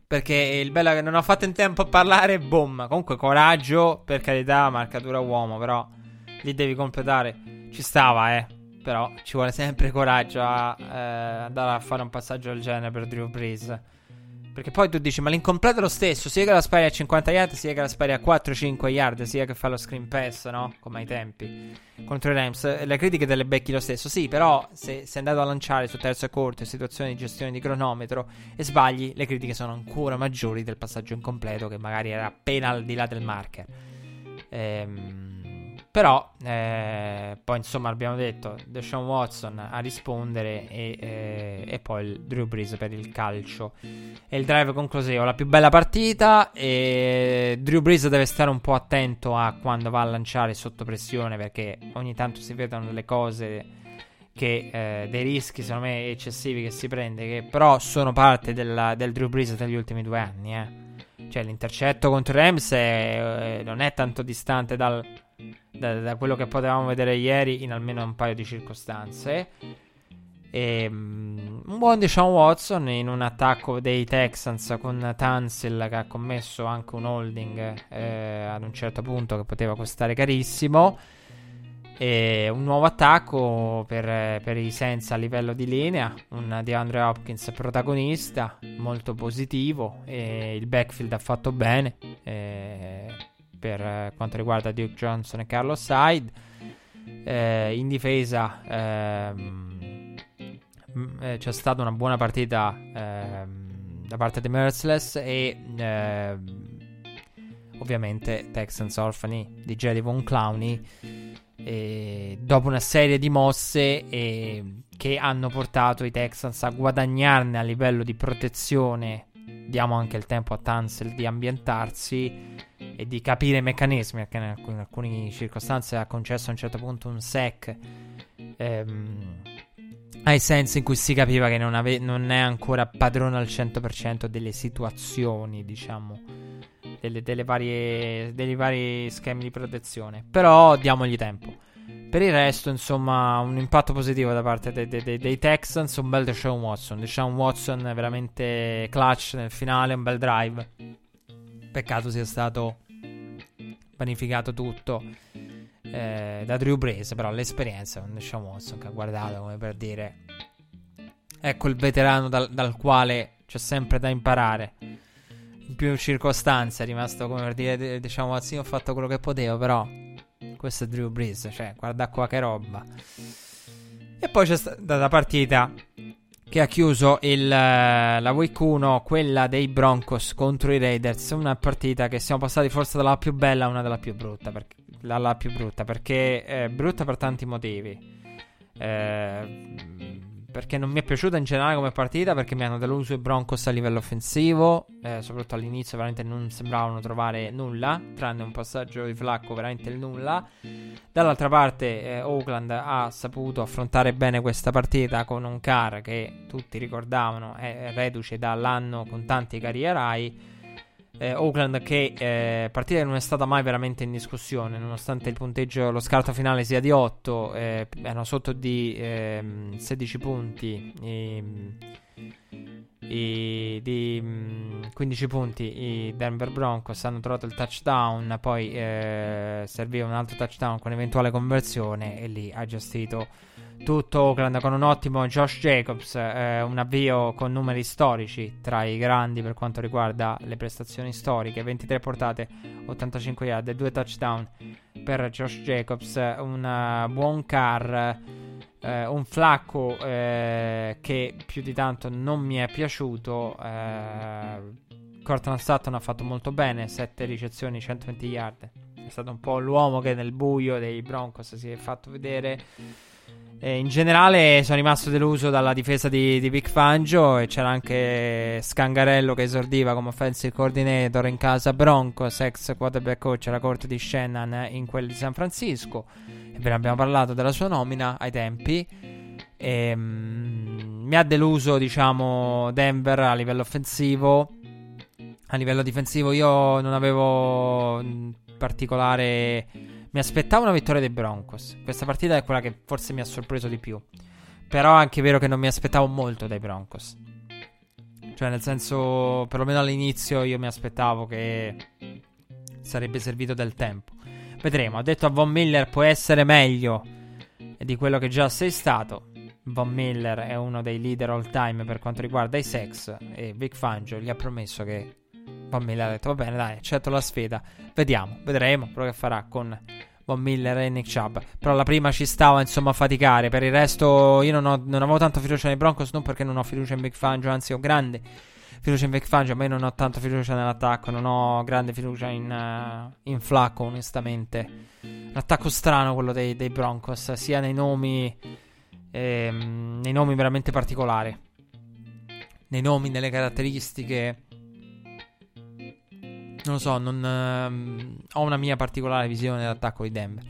[SPEAKER 1] Perché il bello è che non ho fatto in tempo a parlare, boom. Comunque coraggio, per carità, marcatura uomo, però lì devi completare. Ci stava, eh. Però ci vuole sempre coraggio a eh, andare a fare un passaggio del genere per Drew Brees. Perché poi tu dici, ma l'incompleto è lo stesso, sia che la spari a 50 yard, sia che la spari a 4-5 yard, sia che fa lo screen pass, no? Come ai tempi. Contro i Rams, le critiche delle becchi lo stesso, sì, però se sei andato a lanciare su terzo e corto in situazioni di gestione di cronometro e sbagli, le critiche sono ancora maggiori del passaggio incompleto che magari era appena al di là del marker. Ehm però, eh, poi insomma abbiamo detto Deshaun Watson a rispondere e, eh, e, poi il Drew Brees per il calcio e il drive conclusivo. La più bella partita e Drew Brees deve stare un po' attento a quando va a lanciare sotto pressione perché ogni tanto si vedono delle cose che eh, dei rischi secondo me eccessivi che si prende che però sono parte della, del Drew Brees degli ultimi due anni. Eh. Cioè l'intercetto contro Rams è, eh, non è tanto distante dal da, da, quello che potevamo vedere ieri in almeno un paio di circostanze. E, um, un buon diciamo Watson in un attacco dei Texans con Tansil che ha commesso anche un holding eh, ad un certo punto che poteva costare carissimo. E un nuovo attacco per, per i Senza a livello di linea. Un DeAndre Hopkins protagonista, molto positivo. E il backfield ha fatto bene. Per eh, quanto riguarda Duke Johnson e Carlos Hyde. Eh, in difesa ehm, eh, c'è stata una buona partita ehm, da parte di Merciless e ehm, ovviamente Texans Orphany di Jerry Von Clowney e dopo una serie di mosse e, che hanno portato i Texans a guadagnarne a livello di protezione diamo anche il tempo a Tansel di ambientarsi e di capire i meccanismi, perché in alcune, in alcune circostanze ha concesso a un certo punto un sec ehm, ai sensi in cui si capiva che non, ave- non, è ancora padrone al 100% delle situazioni, diciamo, delle, delle varie, dei vari schemi di protezione. Però diamogli tempo. Per il resto, insomma, un impatto positivo da parte dei, dei, dei Texans. Un bel Deshaun Watson. Deshaun Watson veramente clutch nel finale. Un bel drive. Peccato sia stato panificato tutto eh, da Drew Brees. Però l'esperienza Deshaun Watson che ha guardato come per dire: Ecco il veterano dal, dal quale c'è sempre da imparare. In più circostanze è rimasto come per dire: Diciamo, Watson, ho fatto quello che potevo, però questo è Drew Brees, cioè, guarda qua che roba. E poi c'è stata la partita che ha chiuso il, eh, la week 1, quella dei Broncos contro i Raiders. Una partita che siamo passati forse dalla più bella a una della più brutta. Perché, alla più brutta, perché è brutta per tanti motivi. Eh, perché non mi è piaciuta in generale come partita perché mi hanno deluso i Broncos a livello offensivo eh, soprattutto all'inizio veramente non sembravano trovare nulla tranne un passaggio di flacco veramente il nulla. Dall'altra parte eh, Oakland ha saputo affrontare bene questa partita con un car che tutti ricordavano è reduce dall'anno con tanti carrierai eh, Oakland che eh, partita non è stata mai veramente in discussione nonostante il punteggio lo scarto finale sia di 8 eh, erano sotto di 16 ehm, punti e, e di 15 mm, punti i Denver Broncos hanno trovato il touchdown poi eh, serviva un altro touchdown con eventuale conversione e lì ha gestito tutto Oakland con un ottimo Josh Jacobs, eh, un avvio con numeri storici tra i grandi per quanto riguarda le prestazioni storiche, 23 portate, 85 yard e 2 touchdown per Josh Jacobs, un uh, buon car, eh, un flacco eh, che più di tanto non mi è piaciuto. Eh, Cortland Sutton ha fatto molto bene, 7 ricezioni, 120 yard. È stato un po' l'uomo che nel buio dei Broncos si è fatto vedere. E in generale sono rimasto deluso dalla difesa di, di Vic Fangio e c'era anche Scangarello che esordiva come offensive coordinator in casa Broncos, ex quarterback coach alla corte di Shannon in quel di San Francisco. E ve ne abbiamo parlato della sua nomina ai tempi. E, mm, mi ha deluso, diciamo, Denver a livello offensivo. A livello difensivo io non avevo particolare mi aspettavo una vittoria dei Broncos. Questa partita è quella che forse mi ha sorpreso di più. Però è anche vero che non mi aspettavo molto dai Broncos. Cioè, nel senso, perlomeno all'inizio io mi aspettavo che sarebbe servito del tempo. Vedremo. Ho detto a Von Miller può essere meglio di quello che già sei stato. Von Miller è uno dei leader all time per quanto riguarda i sex. E Vic Fangio gli ha promesso che Von Miller ha detto va bene dai accetto la sfida vediamo vedremo quello che farà con Von Miller e Nick Chubb. Però la prima ci stava insomma a faticare. Per il resto io non, ho, non avevo tanto fiducia nei Broncos non perché non ho fiducia in Big Fangio anzi ho grande fiducia in Big Fangio ma io non ho tanto fiducia nell'attacco. Non ho grande fiducia in, uh, in Flacco onestamente. L'attacco strano quello dei, dei Broncos sia nei nomi ehm, nei nomi veramente particolari. Nei nomi, nelle caratteristiche non lo so, non, ehm, ho una mia particolare visione dell'attacco di Denver.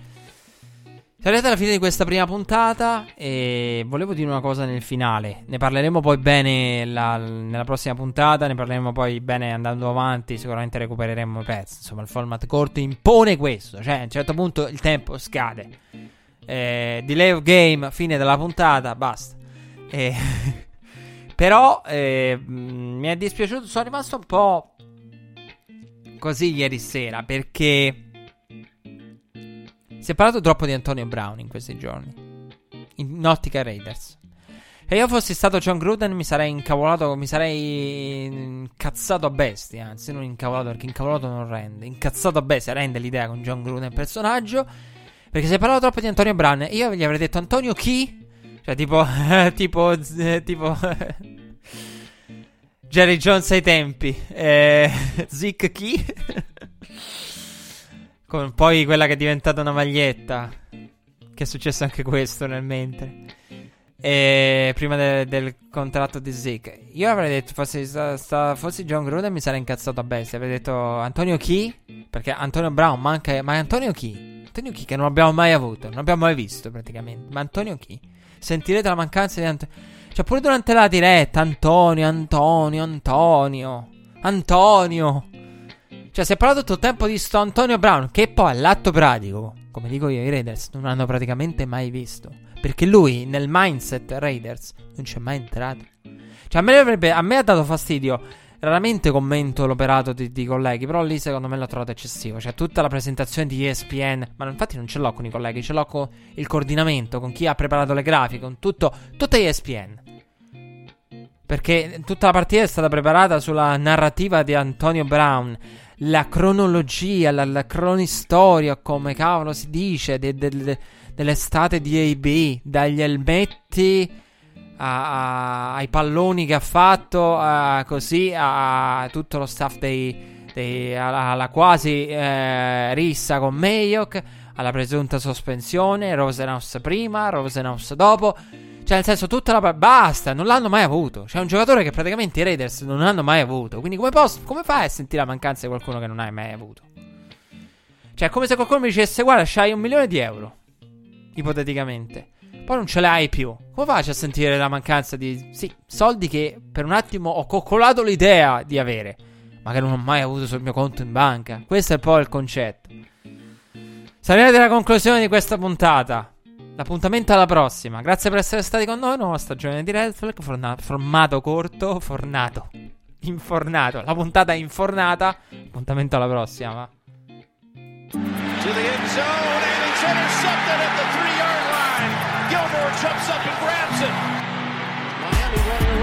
[SPEAKER 1] Siamo arrivati alla fine di questa prima puntata e volevo dire una cosa nel finale. Ne parleremo poi bene la, nella prossima puntata, ne parleremo poi bene andando avanti, sicuramente recupereremo i pezzi. Insomma, il format corto impone questo, cioè a un certo punto il tempo scade. Eh, delay of game, fine della puntata, basta. Eh, però eh, mi è dispiaciuto, sono rimasto un po' così ieri sera perché si è parlato troppo di Antonio Brown in questi giorni. In ottica Raiders. Se io fossi stato John Gruden mi sarei incavolato, mi sarei incazzato a bestia, anzi non incavolato perché incavolato non rende, incazzato a bestia rende l'idea con John Gruden personaggio, perché si è parlato troppo di Antonio Brown, io gli avrei detto Antonio chi? Cioè tipo, tipo, tipo Jerry Jones ai tempi. Eh, Zick chi? Con poi quella che è diventata una maglietta. Che è successo anche questo nel mentre. E prima de- del contratto di Zick. Io avrei detto, fossi, sta, sta, fossi John Gruden mi sarei incazzato a bestia. Avrei detto Antonio chi? Perché Antonio Brown manca... Ma Antonio chi? Antonio chi che non abbiamo mai avuto. Non abbiamo mai visto praticamente. Ma Antonio chi? Sentirete la mancanza di Antonio... Cioè, pure durante la diretta, Antonio, Antonio, Antonio, Antonio. Cioè, si è parlato tutto il tempo di sto Antonio Brown, che poi all'atto pratico, come dico io, i Raiders non hanno praticamente mai visto. Perché lui, nel mindset Raiders, non c'è mai entrato. Cioè, a me, avrebbe, a me ha dato fastidio Raramente commento l'operato di, di, colleghi, però lì secondo me l'ho trovato eccessivo. Cioè, tutta la presentazione di ESPN, ma infatti non ce l'ho con i colleghi, ce l'ho con il coordinamento, con chi ha preparato le grafiche, con tutto, tutta ESPN. Perché tutta la partita è stata preparata sulla narrativa di Antonio Brown, la cronologia, la, la cronistoria, come cavolo si dice, de, de, de, dell'estate di AB, dagli elmetti a, a, ai palloni che ha fatto, a, così a, tutto lo staff dei, dei, alla, quasi eh, rissa con Mayok, alla presunta sospensione, Rosenhaus prima, Rosenhaus dopo. Cioè, nel senso, tutta la. Basta, non l'hanno mai avuto. C'è un giocatore che praticamente i Raiders non hanno mai avuto. Quindi, come, posso, come fai a sentire la mancanza di qualcuno che non hai mai avuto? Cioè, è come se qualcuno mi dicesse: Guarda, c'hai un milione di euro. Ipoteticamente poi non ce l'hai più. Come faccio a sentire la mancanza di sì, soldi che per un attimo ho coccolato l'idea di avere, ma che non ho mai avuto sul mio conto in banca? Questo è poi il concetto. Arrivati alla conclusione di questa puntata. L'appuntamento alla prossima. Grazie per essere stati con noi. Nuova stagione di Red Flag. Forna- formato corto. Fornato. Infornato. La puntata è infornata. Appuntamento alla prossima. To the end zone and it's intercepted at the three Gilmore
[SPEAKER 2] jumps up and grabs it. Miami